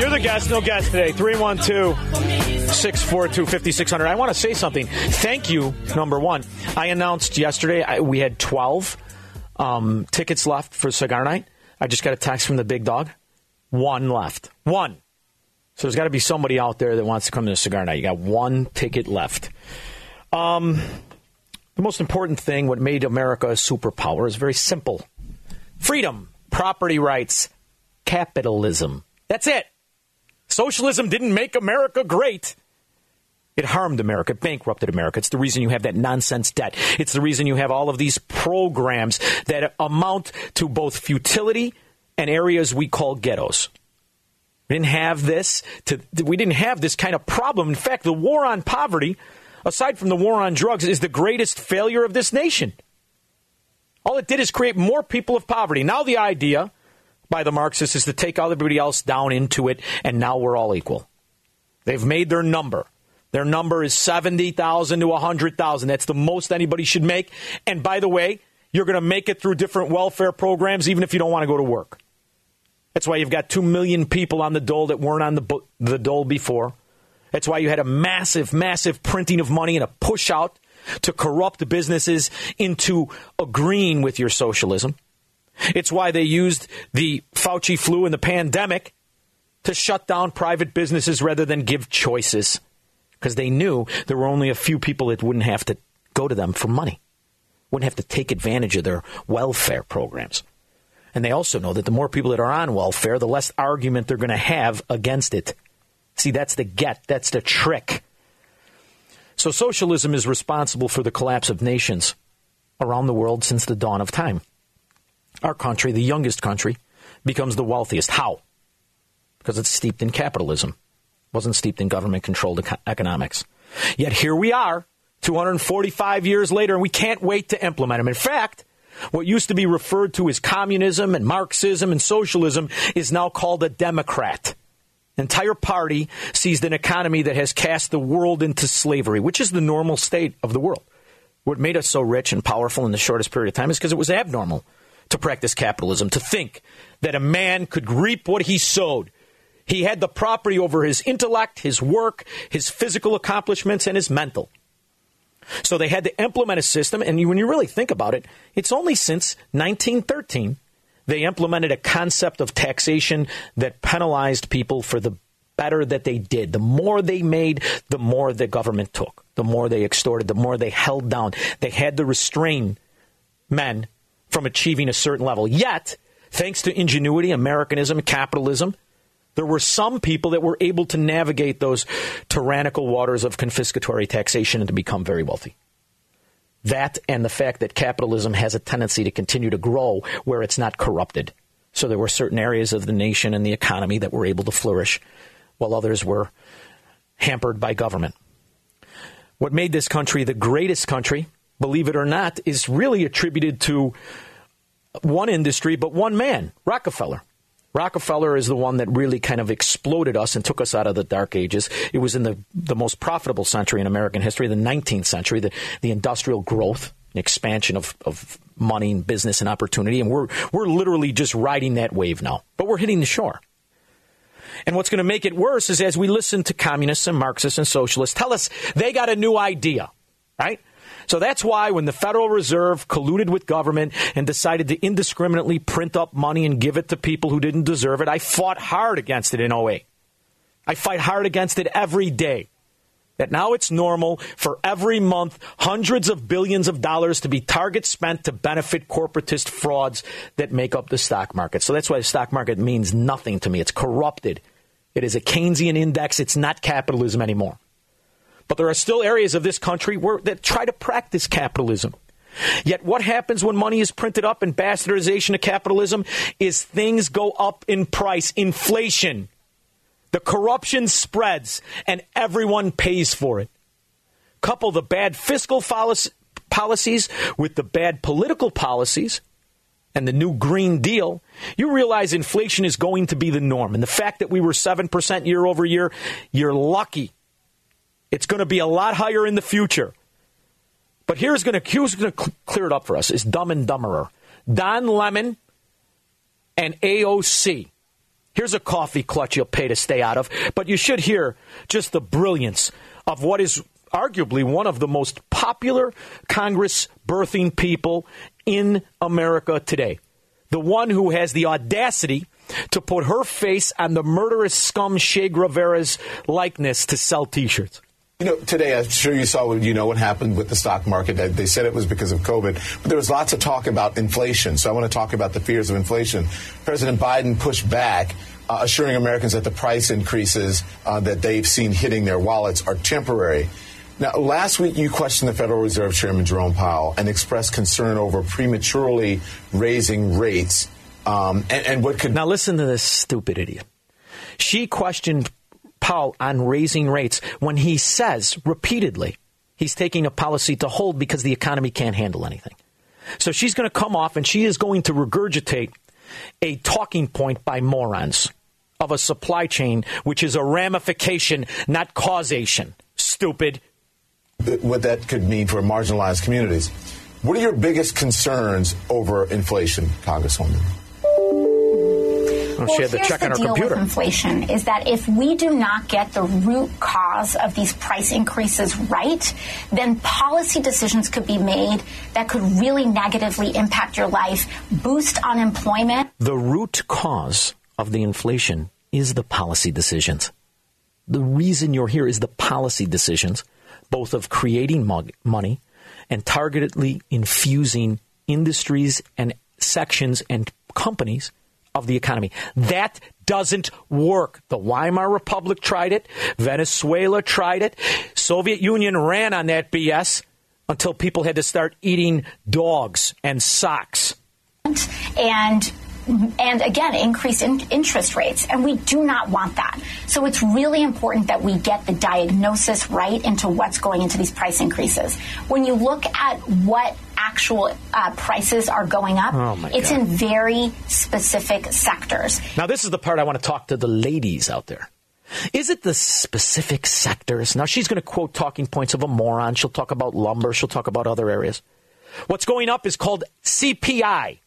Speaker 1: you're the guest, no guest today. 312 642 5600. I want to say something. Thank you, number one. I announced yesterday I, we had 12 um, tickets left for Cigar Night. I just got a text from the big dog. One left. One. So there's got to be somebody out there that wants to come to Cigar Night. You got one ticket left. Um, the most important thing, what made America a superpower, is very simple freedom, property rights, capitalism. That's it. Socialism didn't make America great. It harmed America, bankrupted America. It's the reason you have that nonsense debt. It's the reason you have all of these programs that amount to both futility and areas we call ghettos. We didn't have this to, we didn't have this kind of problem. In fact, the war on poverty, aside from the war on drugs, is the greatest failure of this nation. All it did is create more people of poverty. Now the idea by the Marxists is to take everybody else down into it, and now we're all equal. They've made their number. Their number is 70,000 to 100,000. That's the most anybody should make. And by the way, you're going to make it through different welfare programs even if you don't want to go to work. That's why you've got 2 million people on the dole that weren't on the, the dole before. That's why you had a massive, massive printing of money and a push out to corrupt businesses into agreeing with your socialism. It's why they used the Fauci flu and the pandemic to shut down private businesses rather than give choices because they knew there were only a few people that wouldn't have to go to them for money, wouldn't have to take advantage of their welfare programs. And they also know that the more people that are on welfare, the less argument they're going to have against it. See, that's the get, that's the trick. So, socialism is responsible for the collapse of nations around the world since the dawn of time our country, the youngest country, becomes the wealthiest. How? Because it's steeped in capitalism, it wasn't steeped in government controlled economics. Yet here we are, 245 years later, and we can't wait to implement them. In fact, what used to be referred to as communism and Marxism and socialism is now called a Democrat. entire party sees an economy that has cast the world into slavery, which is the normal state of the world. What made us so rich and powerful in the shortest period of time is because it was abnormal to practice capitalism, to think that a man could reap what he sowed. He had the property over his intellect, his work, his physical accomplishments, and his mental. So they had to implement a system, and when you really think about it, it's only since 1913 they implemented a concept of taxation that penalized people for the better that they did. The more they made, the more the government took. The more they extorted, the more they held down. They had to restrain men from achieving a certain level. Yet, thanks to ingenuity, Americanism, capitalism, there were some people that were able to navigate those tyrannical waters of confiscatory taxation and to become very wealthy. That and the fact that capitalism has a tendency to continue to grow where it's not corrupted. So there were certain areas of the nation and the economy that were able to flourish, while others were hampered by government. What made this country the greatest country believe it or not, is really attributed to one industry, but one man, Rockefeller. Rockefeller is the one that really kind of exploded us and took us out of the dark ages. It was in the, the most profitable century in American history, the 19th century, the, the industrial growth, expansion of, of money and business and opportunity. And we're, we're literally just riding that wave now, but we're hitting the shore. And what's going to make it worse is as we listen to communists and Marxists and socialists tell us they got a new idea, right? So that's why when the Federal Reserve colluded with government and decided to indiscriminately print up money and give it to people who didn't deserve it, I fought hard against it in 08. I fight hard against it every day. That now it's normal for every month hundreds of billions of dollars to be target spent to benefit corporatist frauds that make up the stock market. So that's why the stock market means nothing to me. It's corrupted. It is a Keynesian index. It's not capitalism anymore. But there are still areas of this country where, that try to practice capitalism. Yet what happens when money is printed up and bastardization of capitalism is things go up in price, inflation. The corruption spreads and everyone pays for it. Couple the bad fiscal policies with the bad political policies and the new Green Deal, you realize inflation is going to be the norm. And the fact that we were 7% year over year, you're lucky. It's going to be a lot higher in the future. But here's going to, who's going to clear it up for us is Dumb and Dumberer. Don Lemon and AOC. Here's a coffee clutch you'll pay to stay out of. But you should hear just the brilliance of what is arguably one of the most popular Congress birthing people in America today. The one who has the audacity to put her face on the murderous scum Che Guevara's likeness to sell t shirts.
Speaker 14: You know, today I'm sure you saw you know what happened with the stock market. They said it was because of COVID, but there was lots of talk about inflation. So I want to talk about the fears of inflation. President Biden pushed back, uh, assuring Americans that the price increases uh, that they've seen hitting their wallets are temporary. Now, last week you questioned the Federal Reserve Chairman Jerome Powell and expressed concern over prematurely raising rates. Um, and, and what could.
Speaker 1: Now, listen to this stupid idiot. She questioned Powell on raising rates when he says repeatedly he's taking a policy to hold because the economy can't handle anything. So she's going to come off and she is going to regurgitate a talking point by morons of a supply chain, which is a ramification, not causation. Stupid
Speaker 14: what that could mean for marginalized communities. What are your biggest concerns over inflation, Congresswoman?
Speaker 15: Well, well here's the deal
Speaker 1: computer.
Speaker 15: with inflation is that if we do not get the root cause of these price increases right, then policy decisions could be made that could really negatively impact your life, boost unemployment.
Speaker 1: The root cause of the inflation is the policy decisions. The reason you're here is the policy decisions both of creating money and targetedly infusing industries and sections and companies of the economy. That doesn't work. The Weimar Republic tried it. Venezuela tried it. Soviet Union ran on that BS until people had to start eating dogs and socks.
Speaker 15: And and again, increase in interest rates. And we do not want that. So it's really important that we get the diagnosis right into what's going into these price increases. When you look at what actual uh, prices are going up, oh it's God. in very specific sectors.
Speaker 1: Now, this is the part I want to talk to the ladies out there. Is it the specific sectors? Now, she's going to quote talking points of a moron. She'll talk about lumber. She'll talk about other areas. What's going up is called CPI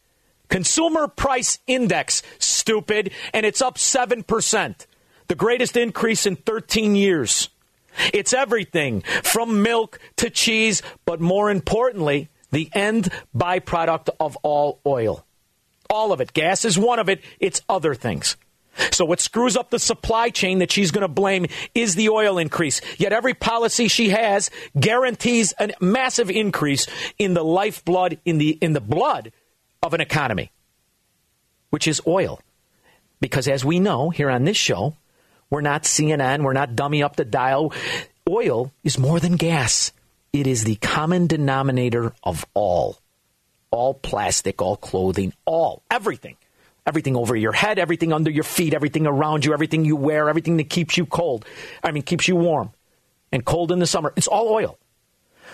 Speaker 1: Consumer Price Index, stupid, and it's up 7%. The greatest increase in 13 years. It's everything from milk to cheese, but more importantly, the end byproduct of all oil. All of it. Gas is one of it, it's other things. So, what screws up the supply chain that she's going to blame is the oil increase. Yet, every policy she has guarantees a massive increase in the lifeblood, in the, in the blood of an economy, which is oil. Because as we know here on this show, we're not CNN, we're not dummy up the dial. Oil is more than gas, it is the common denominator of all. All plastic, all clothing, all, everything. Everything over your head, everything under your feet, everything around you, everything you wear, everything that keeps you cold. I mean, keeps you warm and cold in the summer. It's all oil.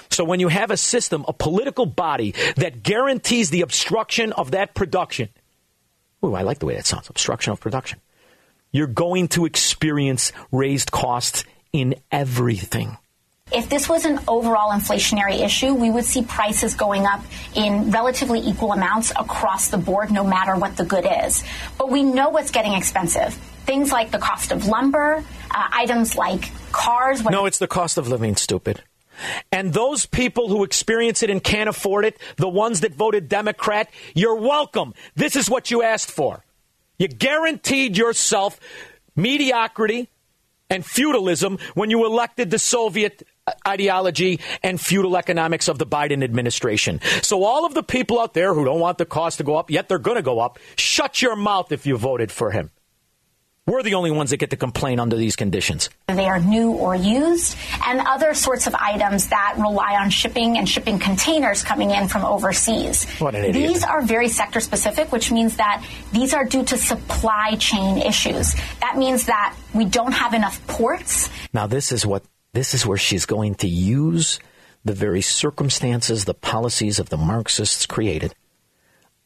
Speaker 1: So when you have a system, a political body that guarantees the obstruction of that production, ooh, I like the way that sounds, obstruction of production, you're going to experience raised costs in everything.
Speaker 15: If this was an overall inflationary issue, we would see prices going up in relatively equal amounts across the board, no matter what the good is. But we know what's getting expensive. Things like the cost of lumber, uh, items like cars.
Speaker 1: No, it's the cost of living, stupid. And those people who experience it and can't afford it, the ones that voted Democrat, you're welcome. This is what you asked for. You guaranteed yourself mediocrity and feudalism when you elected the Soviet ideology and feudal economics of the Biden administration. So, all of the people out there who don't want the cost to go up, yet they're going to go up, shut your mouth if you voted for him. We're the only ones that get to complain under these conditions.
Speaker 15: They are new or used, and other sorts of items that rely on shipping and shipping containers coming in from overseas.
Speaker 1: What an idiot.
Speaker 15: These are very sector specific, which means that these are due to supply chain issues. That means that we don't have enough ports.
Speaker 1: Now, this is what this is where she's going to use the very circumstances, the policies of the Marxists created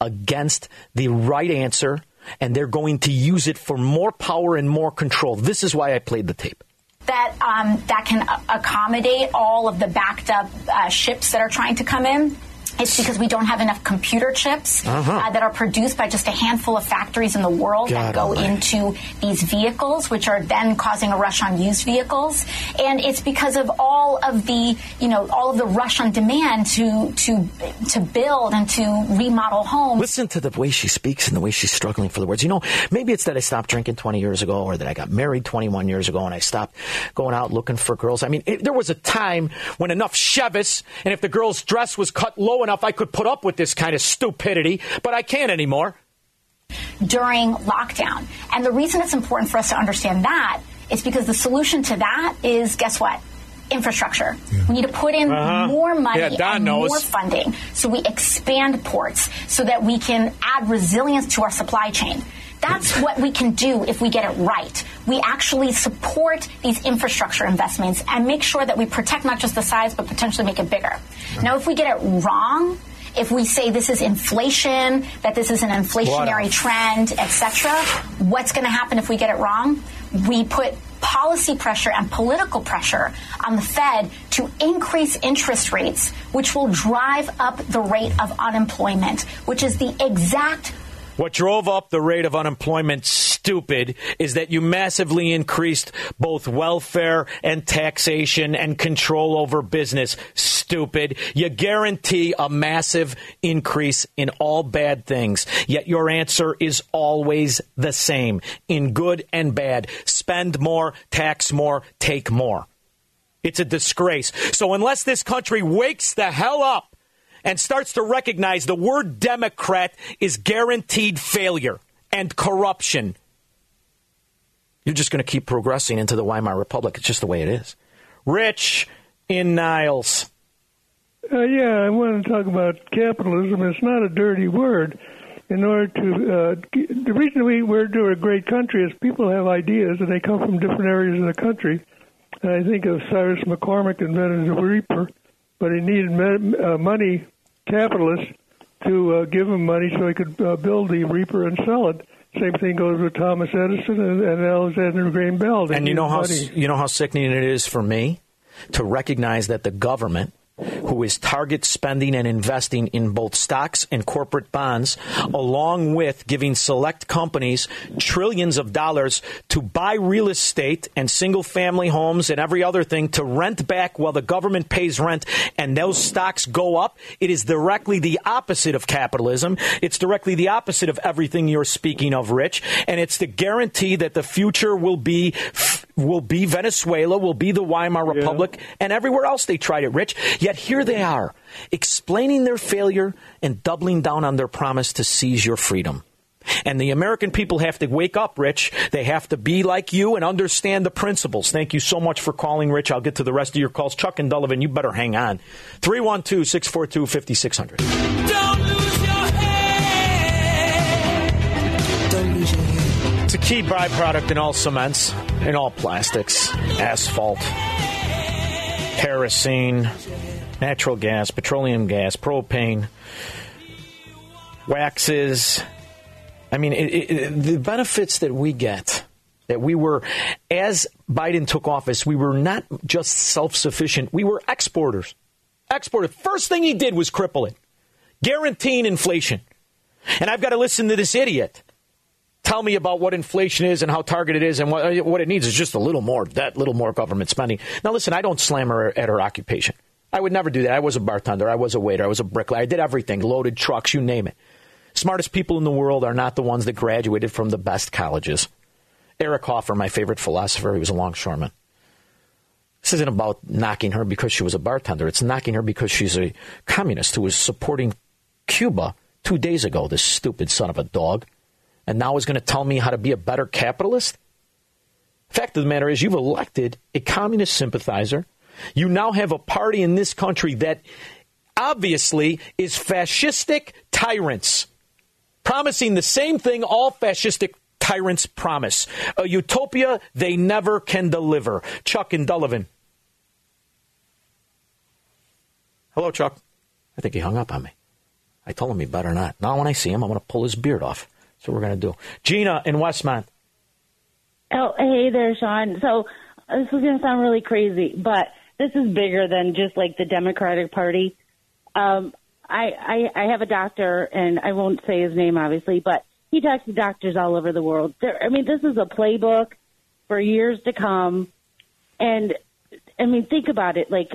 Speaker 1: against the right answer, and they're going to use it for more power and more control. This is why I played the tape.
Speaker 15: That um, that can accommodate all of the backed up uh, ships that are trying to come in. It's because we don't have enough computer chips uh-huh. uh, that are produced by just a handful of factories in the world God that go into these vehicles, which are then causing a rush on used vehicles. And it's because of all of the, you know, all of the rush on demand to to to build and to remodel homes.
Speaker 1: Listen to the way she speaks and the way she's struggling for the words. You know, maybe it's that I stopped drinking 20 years ago, or that I got married 21 years ago, and I stopped going out looking for girls. I mean, it, there was a time when enough Chivas, and if the girl's dress was cut low enough, I could put up with this kind of stupidity, but I can't anymore.
Speaker 15: During lockdown. And the reason it's important for us to understand that is because the solution to that is guess what? Infrastructure. Yeah. We need to put in uh-huh. more money
Speaker 1: yeah,
Speaker 15: and
Speaker 1: knows.
Speaker 15: more funding so we expand ports so that we can add resilience to our supply chain. That's what we can do if we get it right. We actually support these infrastructure investments and make sure that we protect not just the size, but potentially make it bigger. Now, if we get it wrong, if we say this is inflation, that this is an inflationary trend, etc., what's going to happen if we get it wrong? We put policy pressure and political pressure on the Fed to increase interest rates, which will drive up the rate of unemployment, which is the exact
Speaker 1: what drove up the rate of unemployment, stupid, is that you massively increased both welfare and taxation and control over business. Stupid. You guarantee a massive increase in all bad things. Yet your answer is always the same in good and bad. Spend more, tax more, take more. It's a disgrace. So unless this country wakes the hell up, and starts to recognize the word Democrat is guaranteed failure and corruption, you're just going to keep progressing into the Weimar Republic. It's just the way it is. Rich in Niles.
Speaker 16: Uh, yeah, I want to talk about capitalism. It's not a dirty word. In order to, uh, the reason we, we're doing a great country is people have ideas and they come from different areas of the country. And I think of Cyrus McCormick invented the reaper, but he needed me- uh, money capitalists to uh, give him money so he could uh, build the reaper and sell it. Same thing goes with Thomas Edison and, and Alexander Graham Bell.
Speaker 1: They and you know how money. you know how sickening it is for me to recognize that the government who is target spending and investing in both stocks and corporate bonds, along with giving select companies trillions of dollars to buy real estate and single family homes and every other thing to rent back while the government pays rent and those stocks go up. It is directly the opposite of capitalism. It's directly the opposite of everything you're speaking of, Rich. And it's the guarantee that the future will be will be Venezuela, will be the Weimar Republic, yeah. and everywhere else they tried it, Rich. Yet here they are, explaining their failure and doubling down on their promise to seize your freedom. And the American people have to wake up, Rich. They have to be like you and understand the principles. Thank you so much for calling, Rich. I'll get to the rest of your calls. Chuck and Delavan, you better hang on. 312 642 5600. A key byproduct in all cements, in all plastics, asphalt, kerosene natural gas, petroleum gas, propane, waxes. I mean, it, it, the benefits that we get, that we were, as Biden took office, we were not just self sufficient, we were exporters. Exporter. First thing he did was cripple it, guaranteeing inflation. And I've got to listen to this idiot tell me about what inflation is and how targeted it is and what, what it needs is just a little more that little more government spending. Now, listen, I don't slam her at her occupation. I would never do that. I was a bartender. I was a waiter. I was a bricklayer. I did everything, loaded trucks, you name it. Smartest people in the world are not the ones that graduated from the best colleges. Eric Hoffer, my favorite philosopher, he was a longshoreman. This isn't about knocking her because she was a bartender. It's knocking her because she's a communist who was supporting Cuba two days ago, this stupid son of a dog. And now is going to tell me how to be a better capitalist? Fact of the matter is, you've elected a communist sympathizer. You now have a party in this country that obviously is fascistic tyrants, promising the same thing all fascistic tyrants promise a utopia they never can deliver. Chuck and Delavan. Hello, Chuck. I think he hung up on me. I told him he better not. Now, when I see him, I'm going to pull his beard off. What we're going to do. Gina in Westmont.
Speaker 17: Oh, hey there, Shaun. So this is going to sound really crazy, but this is bigger than just like the Democratic Party. Um, I, I I have a doctor, and I won't say his name, obviously, but he talks to doctors all over the world. There, I mean, this is a playbook for years to come, and I mean, think about it. Like,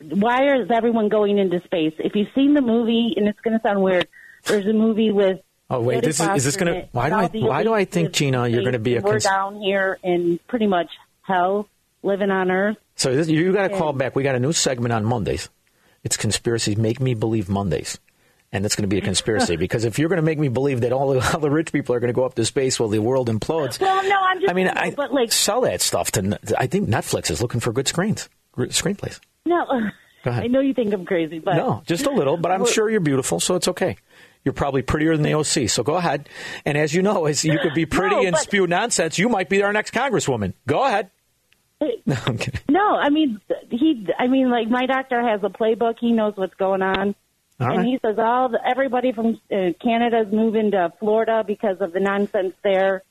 Speaker 17: why is everyone going into space? If you've seen the movie, and it's going to sound weird, there's a movie with
Speaker 1: Oh wait, this is, is this going to? Why do I? Why do I think Gina, you're going to be a?
Speaker 17: We're
Speaker 1: Cons-
Speaker 17: down here in pretty much hell, living on Earth.
Speaker 1: so this, you got to call back. We got a new segment on Mondays. It's conspiracies. Make me believe Mondays. And it's going to be a conspiracy *laughs* because if you're going to make me believe that all the, *laughs* all the rich people are going to go up to space while the world implodes,
Speaker 17: Well, no, I'm just.
Speaker 1: I mean, I
Speaker 17: but like,
Speaker 1: sell that stuff to. I think Netflix is looking for good screens, screenplays.
Speaker 17: no.
Speaker 1: Go ahead. *laughs*
Speaker 17: I know you think I'm crazy, but
Speaker 1: No, just a little, but I'm sure you're beautiful, so it's okay. You're probably prettier than the OC, so go ahead. And as you know, as you could be pretty
Speaker 17: No,
Speaker 1: and
Speaker 17: but-
Speaker 1: spew nonsense, you might be our next congresswoman. Go ahead. *laughs* No.
Speaker 17: No, I mean he. I mean, like my doctor has a playbook. He knows what's going on,
Speaker 1: All
Speaker 17: and
Speaker 1: right.
Speaker 17: he says all the, everybody from uh, Canada's moving to Florida because of the nonsense there.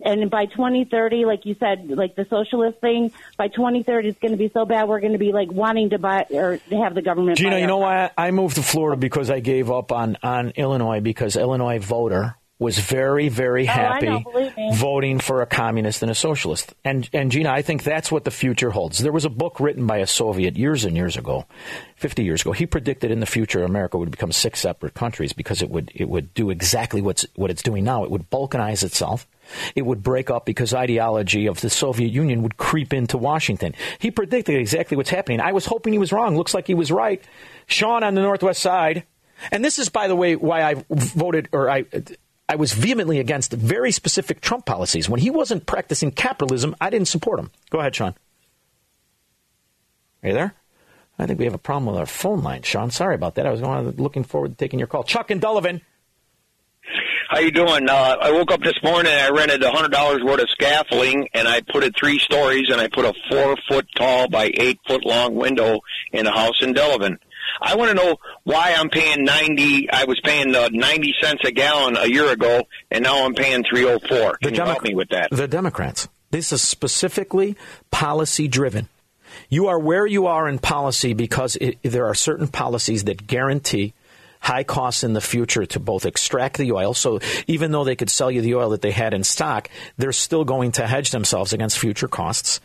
Speaker 17: And by 2030, like you said, like the socialist thing, by 2030 it's going to be so bad we're going to be like wanting to buy or to have the government.
Speaker 1: Gina,
Speaker 17: buy
Speaker 1: you know why I moved to Florida because I gave up on, on Illinois because Illinois voter was very, very
Speaker 17: Oh,
Speaker 1: happy
Speaker 17: know,
Speaker 1: voting for a communist and a socialist. And and Gina, I think that's what the future holds. There was a book written by a Soviet years and years ago, fifty years ago. He predicted in the future America would become six separate countries because it would it would do exactly what's what it's doing now. It would balkanize itself. It would break up because ideology of the Soviet Union would creep into Washington. He predicted exactly what's happening. I was hoping he was wrong. Looks like he was right. Sean on the Northwest side. And this is, by the way, why I voted or I. I was vehemently against very specific Trump policies. When he wasn't practicing capitalism, I didn't support him. Go ahead, Sean. Are you there? I think we have a problem with our phone line, Sean. Sorry about that. I was going, looking forward to taking your call. Chuck and Delavan.
Speaker 18: How you doing? Uh, I woke up this morning and I rented a hundred dollars worth of scaffolding and I put it three stories and I put a four foot tall by eight foot long window in a house in Delavan. I want to know why I'm paying ninety. I was paying uh, ninety cents a gallon a year ago, and now I'm paying three oh four. Can you help me with that?
Speaker 1: The Democrats. This is specifically policy driven. You are where you are in policy because it, there are certain policies that guarantee high costs in the future to both extract the oil. So even though they could sell you the oil that they had in stock, they're still going to hedge themselves against future costs.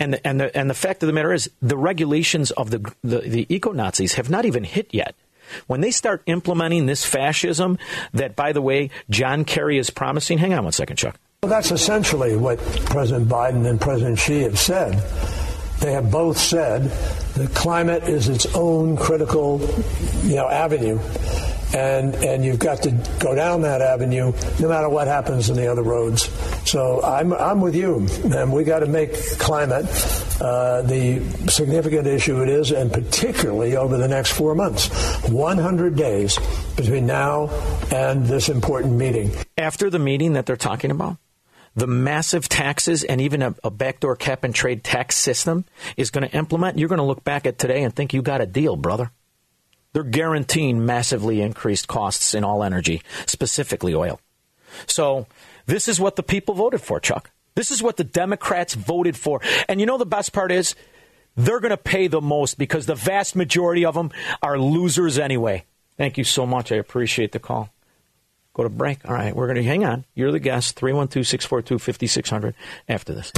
Speaker 1: And the, and the, and the fact of the matter is, the regulations of the, the, the eco Nazis have not even hit yet. When they start implementing this fascism, that, by the way, John Kerry is promising. Hang on one second, Chuck.
Speaker 19: Well, that's essentially what President Biden and President Xi have said. They have both said the climate is its own critical, you know, avenue, and and you've got to go down that avenue no matter what happens in the other roads. So I'm I'm with you, and we got to make climate uh, the significant issue it is, and particularly over the next four months, 100 days between now and this important meeting.
Speaker 1: After the meeting that they're talking about, the massive taxes and even a, a backdoor cap and trade tax system is going to implement, you're going to look back at today and think you got a deal, brother. They're guaranteeing massively increased costs in all energy, specifically oil. So this is what the people voted for, Chuck. This is what the Democrats voted for. And you know the best part is they're going to pay the most because the vast majority of them are losers anyway. Thank you so much. I appreciate the call. Go to break. All right, we're going to hang on. You're the guest. 312 642 5600 after this.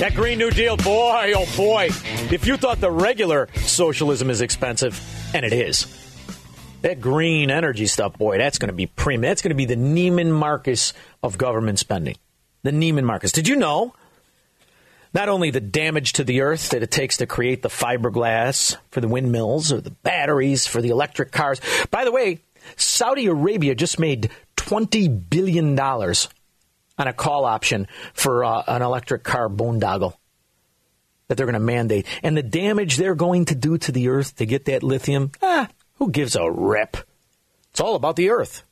Speaker 1: That Green New Deal, boy, oh boy. If you thought the regular socialism is expensive, and it is, that green energy stuff, boy, that's going to be premium. That's going to be the Neiman Marcus of government spending. The Neiman Marcus. Did you know not only the damage to the earth that it takes to create the fiberglass for the windmills or the batteries for the electric cars. By the way, Saudi Arabia just made $20 billion on a call option for uh, an electric car boondoggle that they're going to mandate. And the damage they're going to do to the earth to get that lithium, ah, who gives a rip? It's all about the earth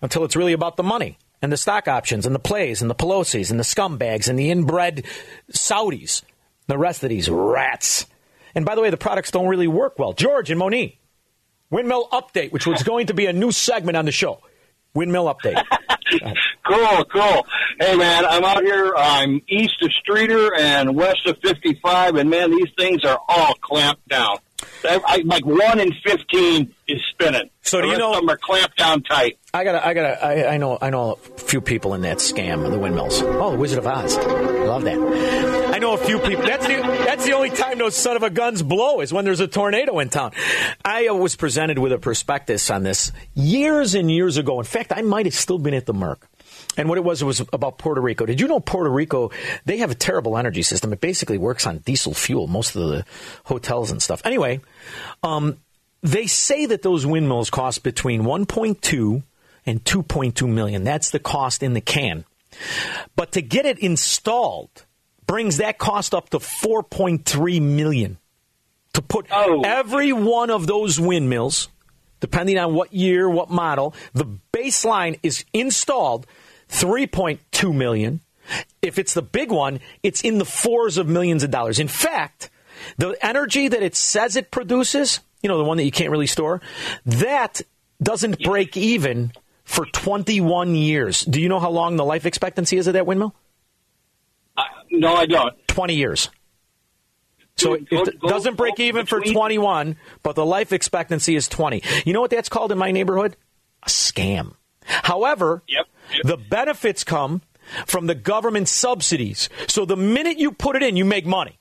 Speaker 1: until it's really about the money and the stock options and the plays and the Pelosi's and the scumbags and the inbred Saudis, the rest of these rats. And by the way, the products don't really work well. George and Monique, windmill update, which was *laughs* going to be a new segment on the show. Windmill update. *laughs*
Speaker 20: cool, cool. Hey, man, I'm out here. I'm east of Streator and west of 55, and man, these things are all clamped down. I, I, like one in 15 is spinning.
Speaker 1: So do you know-
Speaker 20: Some are clamped down tight.
Speaker 1: I gotta, I gotta, I, I know, I know a few people in that scam, of the windmills. Oh, the Wizard of Oz, love that. I know a few people. That's the, that's the only time those son of a guns blow is when there's a tornado in town. I was presented with a prospectus on this years and years ago. In fact, I might have still been at the Merc. And what it was, it was about Puerto Rico. Did you know Puerto Rico, they have a terrible energy system. It basically works on diesel fuel, most of the hotels and stuff. Anyway, um, they say that those windmills cost between 1.2 and 2.2 million. That's the cost in the can. But to get it installed brings that cost up to 4.3 million. To put every one of those windmills, depending on what year, what model, the baseline is installed 3.2 million. If it's the big one, it's in the fours of millions of dollars. In fact, the energy that it says it produces, you know, the one that you can't really store, that doesn't break even for 21 years. Do you know how long the life expectancy is of that windmill?
Speaker 20: No, I don't.
Speaker 1: 20 years. So it, it
Speaker 20: go-
Speaker 1: doesn't break
Speaker 20: go
Speaker 1: even for 21, but the life expectancy is 20. You know what that's called in my neighborhood? A scam. However, the benefits come from the government subsidies. So the minute you put it in, you make money.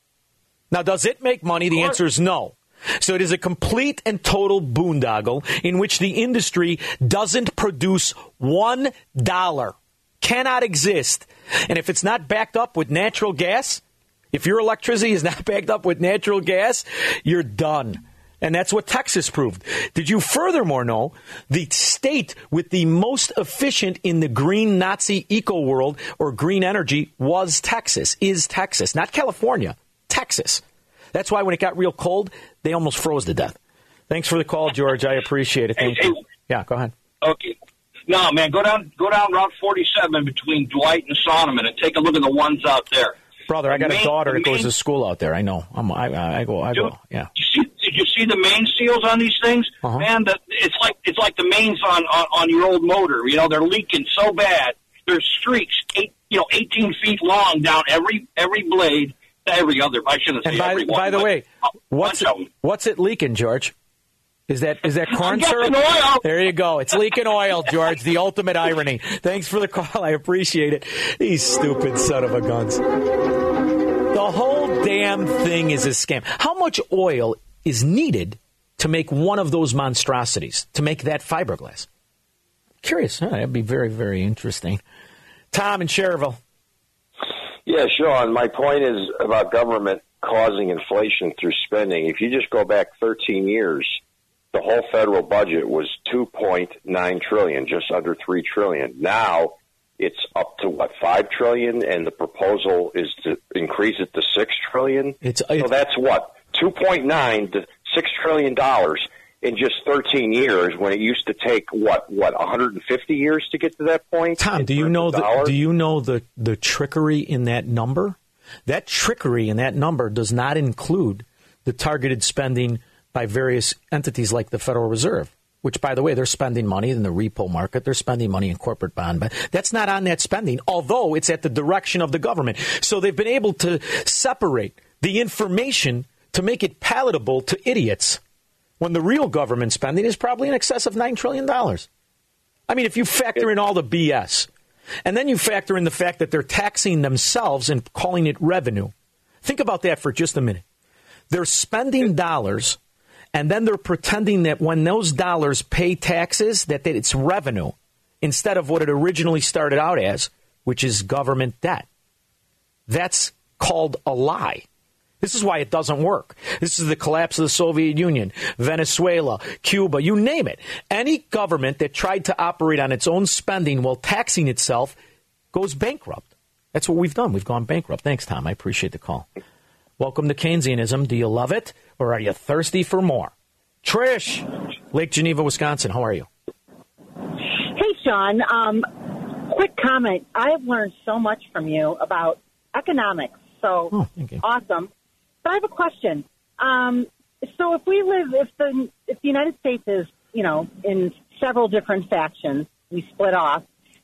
Speaker 1: Now, does it make money? The answer is no. So it is a complete and total boondoggle in which the industry doesn't produce one dollar, cannot exist. And if it's not backed up with natural gas, if your electricity is not *laughs* backed up with natural gas, you're done. And that's what Texas proved. Did you furthermore know the state with the most efficient in the green Nazi eco world or green energy was Texas, is Texas, not California, Texas. That's why when it got real cold, they almost froze to death. Thanks for the call, George. I appreciate it. Thank
Speaker 20: Hey,
Speaker 1: you. Yeah, go ahead.
Speaker 20: Okay. No, man, go down go down Route 47 between Dwight and Sonneman and take a look at the ones out there.
Speaker 1: Brother, I got a daughter that goes to school out there. I know. I'm, I, I go. I go. Yeah.
Speaker 20: You see, did you see the main seals on these things?
Speaker 1: Uh-huh.
Speaker 20: Man, the, it's like it's like the mains on, on on your old motor. You know, they're leaking so bad. There's streaks, eight, you know, 18 feet long down every every blade. Every other, I shouldn't say
Speaker 1: And by,
Speaker 20: every one.
Speaker 1: by the way, what's
Speaker 20: 'em.
Speaker 1: what's it leaking, George? Is that is that *laughs* corn syrup?
Speaker 20: oil.
Speaker 1: There you go. It's leaking oil, George. The ultimate irony. Thanks for the call. I appreciate it. These stupid son of a guns. The whole damn thing is a scam. How much oil is needed to make one of those monstrosities? To make that fiberglass? Curious. Huh? That'd be very very interesting. Tom in Cherville.
Speaker 21: Yeah, Shaun, my point is about government causing inflation through spending. If you just go back 13 years, the whole federal budget was 2.9 trillion, just under 3 trillion. Now it's up to what 5 trillion and the proposal is to increase it to 6 trillion.
Speaker 1: It's,
Speaker 21: so that's what 2.9 to 6 trillion dollars in just 13 years when it used to take what what 150 years to get to that point.
Speaker 1: Tom, do you know the do you know the the trickery in that number? That trickery in that number does not include the targeted spending by various entities like the Federal Reserve, which by the way, they're spending money in the repo market, they're spending money in corporate bond, but that's not on that spending, although it's at the direction of the government. So they've been able to separate the information to make it palatable to idiots when the real government spending is probably in excess of $9 trillion. I mean, if you factor in all the BS, and then you factor in the fact that they're taxing themselves and calling it revenue, think about that for just a minute. They're spending dollars, and then they're pretending that when those dollars pay taxes, that, it's revenue instead of what it originally started out as, which is government debt. That's called a lie. This is why it doesn't work. This is the collapse of the Soviet Union, Venezuela, Cuba, you name it. Any government that tried to operate on its own spending while taxing itself goes bankrupt. That's what we've done. We've gone bankrupt. Thanks, Tom. I appreciate the call. Welcome to Keynesianism. Do you love it or are you thirsty for more? Trish, Lake Geneva, Wisconsin. How are you?
Speaker 22: Hey, Shaun. Um, quick comment. I have learned so much from you about economics. So
Speaker 1: Oh,
Speaker 22: awesome. But I have a question. Um, so if we live, if the if the United States is, you know, in several different factions, we split off.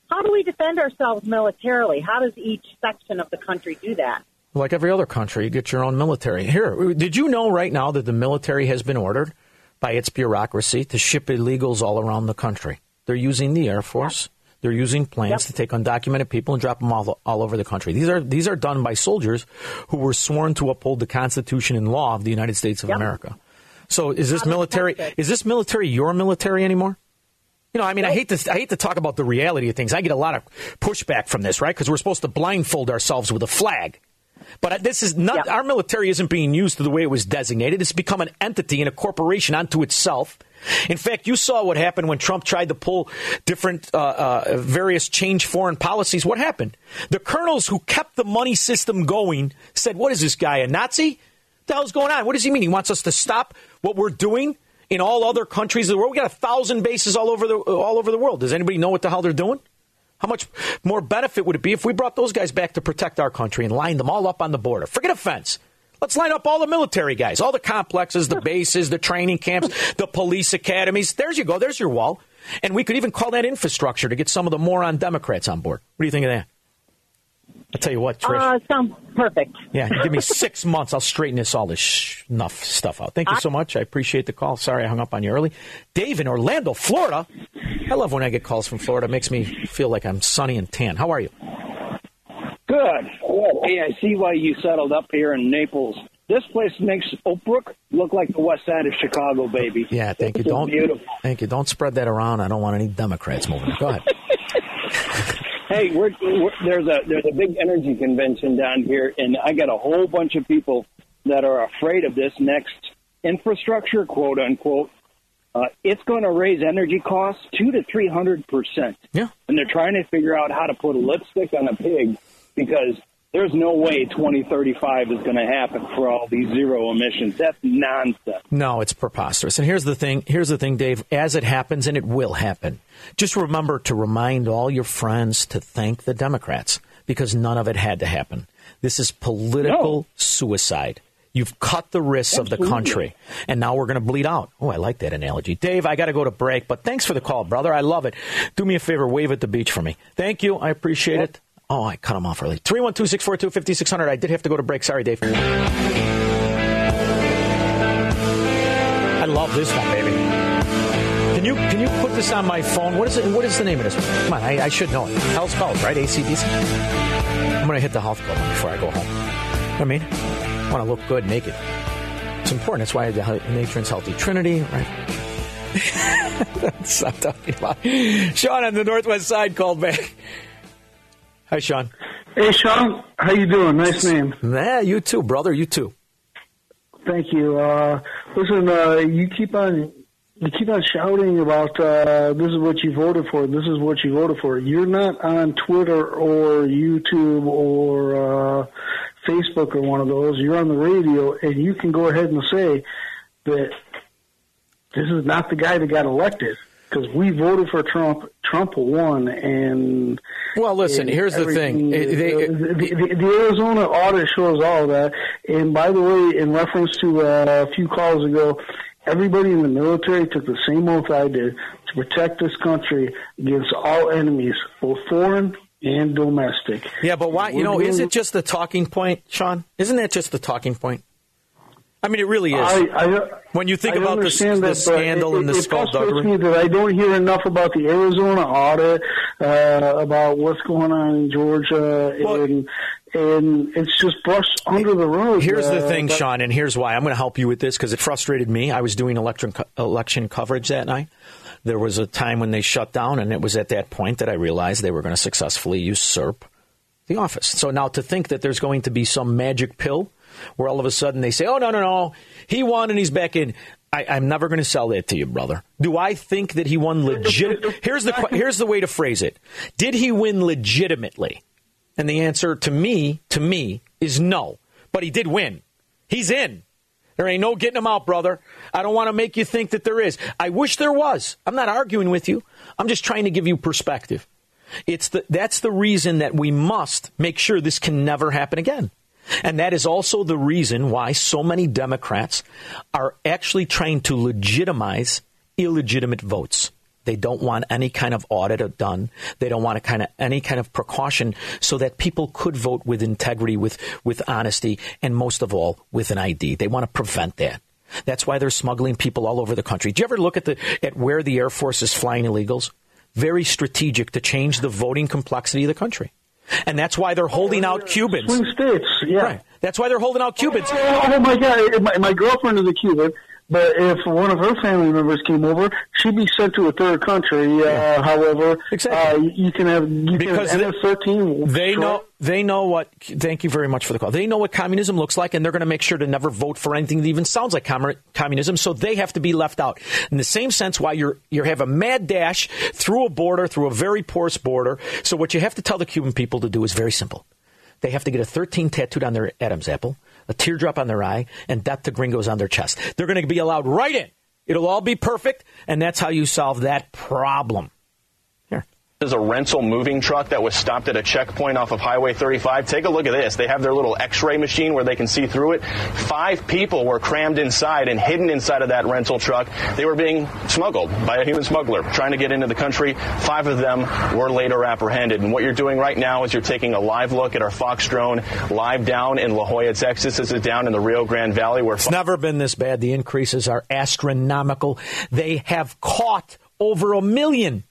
Speaker 22: How do we defend ourselves militarily? How does each section of the country do that?
Speaker 1: Like every other country, you get your own military. Here, did you know right now that the military has been ordered by its bureaucracy to ship illegals all around the country? They're using the Air Force. They're using planes to take undocumented people and drop them all, all over the country. These are these are done by soldiers who were sworn to uphold the Constitution and law of the United States of America. So, is this military? Is this military your military anymore? You know, I mean, I hate to I hate to talk about the reality of things. I get a lot of pushback from this, right? Because we're supposed to blindfold ourselves with a flag. But this is not our military isn't being used the way it was designated. It's become an entity and a corporation unto itself. In fact, you saw what happened when Trump tried to pull different uh, uh, various change foreign policies. What happened? The colonels who kept the money system going said, "What is this guy a Nazi? What the hell's going on? What does he mean? He wants us to stop what we're doing in all other countries of the world? We got a thousand bases all over the all over the world. Does anybody know what the hell they're doing?" How much more benefit would it be if we brought those guys back to protect our country and lined them all up on the border? Forget a fence. Let's line up all the military guys, all the complexes, the bases, the training camps, the police academies. There's you go. There's your wall. And we could even call that infrastructure to get some of the moron Democrats on board. What do you think of that? I'll tell you what, Trish.
Speaker 22: Uh, sounds perfect.
Speaker 1: Yeah, give me six months. I'll straighten this all this sh- enough stuff out. Thank you so much. I appreciate the call. Sorry I hung up on you early. Dave in Orlando, Florida. I love when I get calls from Florida. It makes me feel like I'm sunny and tan. How are you?
Speaker 23: Good. Hey, I see why you settled up here in Naples. This place makes Oak Brook look like the west side of Chicago, baby.
Speaker 1: Yeah, thank you. Don't
Speaker 23: beautiful.
Speaker 1: thank you. Don't spread that around. I don't want any Democrats moving. Go ahead. *laughs*
Speaker 23: Hey, we're, we're, there's a there's a big energy convention down here, and I got a whole bunch of people that are afraid of this next infrastructure, quote unquote. Uh, it's going to raise energy costs two to three hundred percent.
Speaker 1: Yeah,
Speaker 23: and they're trying to figure out how to put a lipstick on a pig because there's no way 2035 is going to happen for all these zero emissions. That's nonsense.
Speaker 1: No, it's preposterous. And here's the thing. Here's the thing, Dave. As it happens, and it will happen. Just remember to remind all your friends to thank the Democrats because none of it had to happen. This is political suicide. You've cut the wrists of the country, and now we're going to bleed out. Oh, I like that analogy. Dave, I got to go to break, but thanks for the call, brother. I love it. Do me a favor, wave at the beach for me. Thank you. I appreciate it. Oh, I cut him off early. 312 642 5600. I did have to go to break. Sorry, Dave. I love this one, baby. Can you can you put this on my phone? What is it? What is the name of this? One? Come on, I, I should know it. Hell's Bells, right? ACDC. I'm gonna hit the health club before I go home. You know what I mean, I want to look good naked. It's important. That's why the he- Matron's Healthy Trinity, right? *laughs* That's what I'm talking about. Sean on the Northwest Side called back. Hi, Sean.
Speaker 24: Hey, Sean. How you doing? Nice name.
Speaker 1: Yeah, you too, brother. You too.
Speaker 24: Thank you. Uh, listen, uh, you keep on you keep on shouting about uh, this is what you voted for. This is what you voted for. You're not on Twitter or YouTube or uh, Facebook or one of those. You're on the radio, and you can go ahead and say that this is not the guy that got elected because we voted for Trump. Trump won, and
Speaker 1: well, listen.
Speaker 24: and
Speaker 1: Here's the thing. they-
Speaker 24: the, the, the Arizona audit shows all that. And by the way, in reference to uh, a few calls ago, everybody in the military took the same oath I did to protect this country against all enemies, both foreign and domestic.
Speaker 1: Yeah, but why? You know, is it just the talking point, Sean? Isn't that just the talking point? I mean, it really is.
Speaker 24: I, I,
Speaker 1: when you think
Speaker 24: I
Speaker 1: about the, the
Speaker 24: that,
Speaker 1: scandal
Speaker 24: it,
Speaker 1: and the
Speaker 24: it, it frustrates
Speaker 1: skullduggery.
Speaker 24: me that I don't hear enough about the Arizona audit, uh, about what's going on in Georgia, and and it's just brushed under the rug.
Speaker 1: Here's the
Speaker 24: uh,
Speaker 1: thing,
Speaker 24: but-
Speaker 1: Sean, and here's why. I'm going to help you with this because it frustrated me. I was doing election election coverage that night. There was a time when they shut down, and it was at that point that I realized they were going to successfully usurp the office. So now to think that there's going to be some magic pill where all of a sudden they say, oh, no, no, no, he won and he's back in. I, am never going to sell that to you, brother. Do I think that he won legit? *laughs* Here's the here's the way to phrase it. Did he win legitimately? And the answer to me, to me, is no. But he did win. He's in. There ain't no getting him out, brother. I don't want to make you think that there is. I wish there was. I'm not arguing with you. I'm just trying to give you perspective. It's the, that's the reason that we must make sure this can never happen again. And that is also the reason why so many Democrats are actually trying to legitimize illegitimate votes. They don't want any kind of audit done. They don't want kind of any kind of precaution so that people could vote with integrity, with with honesty, and most of all with an ID. They want to prevent that. That's why they're smuggling people all over the country. Do you ever look at the at where the Air Force is flying illegals? Very strategic to change the voting complexity of the country. And that's why they're holding
Speaker 24: oh,
Speaker 1: out uh, Cubans.
Speaker 24: Swing states, yeah.
Speaker 1: Right. That's why they're holding out Cubans.
Speaker 24: Oh, oh my God! My, my girlfriend is a Cuban, but if one of her family members came over, she'd be sent to a third country. Uh, however,
Speaker 1: exactly.
Speaker 24: Uh, you can have you
Speaker 1: because
Speaker 24: can have MS-13.
Speaker 1: They know they know what. Thank you very much for the call. They know what communism looks like, and they're going to make sure to never vote for anything that even sounds like com- communism. So they have to be left out. In the same sense, why you're you have a mad dash through a border, through a very porous border. So what you have to tell the Cuban people to do is very simple. They have to get a 13 tattooed on their Adam's apple a teardrop on their eye, and death to gringos on their chest. They're going to be allowed right in. It'll all be perfect, and that's how you solve that problem.
Speaker 25: This is a rental moving truck that was stopped at a checkpoint off of Highway 35. Take a look at this. They have their little x-ray machine where they can see through it. Five people were crammed inside and hidden inside of that rental truck. They were being smuggled by a human smuggler trying to get into the country. Five of them were later apprehended. And what you're doing right now is you're taking a live look at our Fox drone live down in La Joya, Texas. This is down in the Rio Grande Valley where
Speaker 1: it's never been this bad. The increases are astronomical. They have caught over a million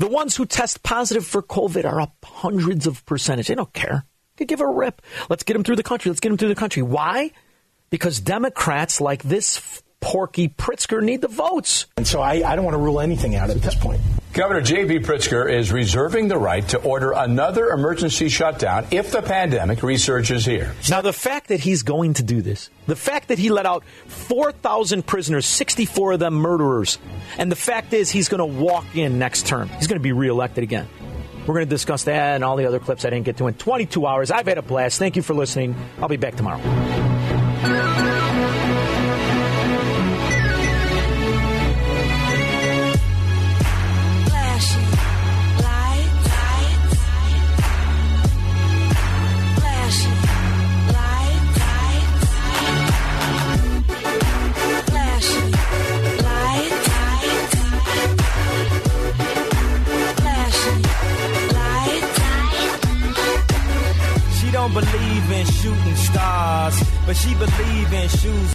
Speaker 1: the ones who test positive for COVID are up hundreds of percentage. They don't care. They give a rip. Let's get them through the country. Let's get them through the country. Why? Because Democrats like this Porky Pritzker need the votes.
Speaker 26: And so I, I don't want to rule anything out at this point.
Speaker 27: Governor J.B. Pritzker is reserving the right to order another emergency shutdown if the pandemic resurges here.
Speaker 1: Now, the fact that he's going to do this, the fact that he let out 4,000 prisoners, 64 of them murderers, and the fact is he's going to walk in next term. He's going to be reelected again. We're going to discuss that and all the other clips I didn't get to in 22 hours. I've had a blast. Thank you for listening. I'll be back tomorrow.
Speaker 28: Shooting stars, but she believe in shoes.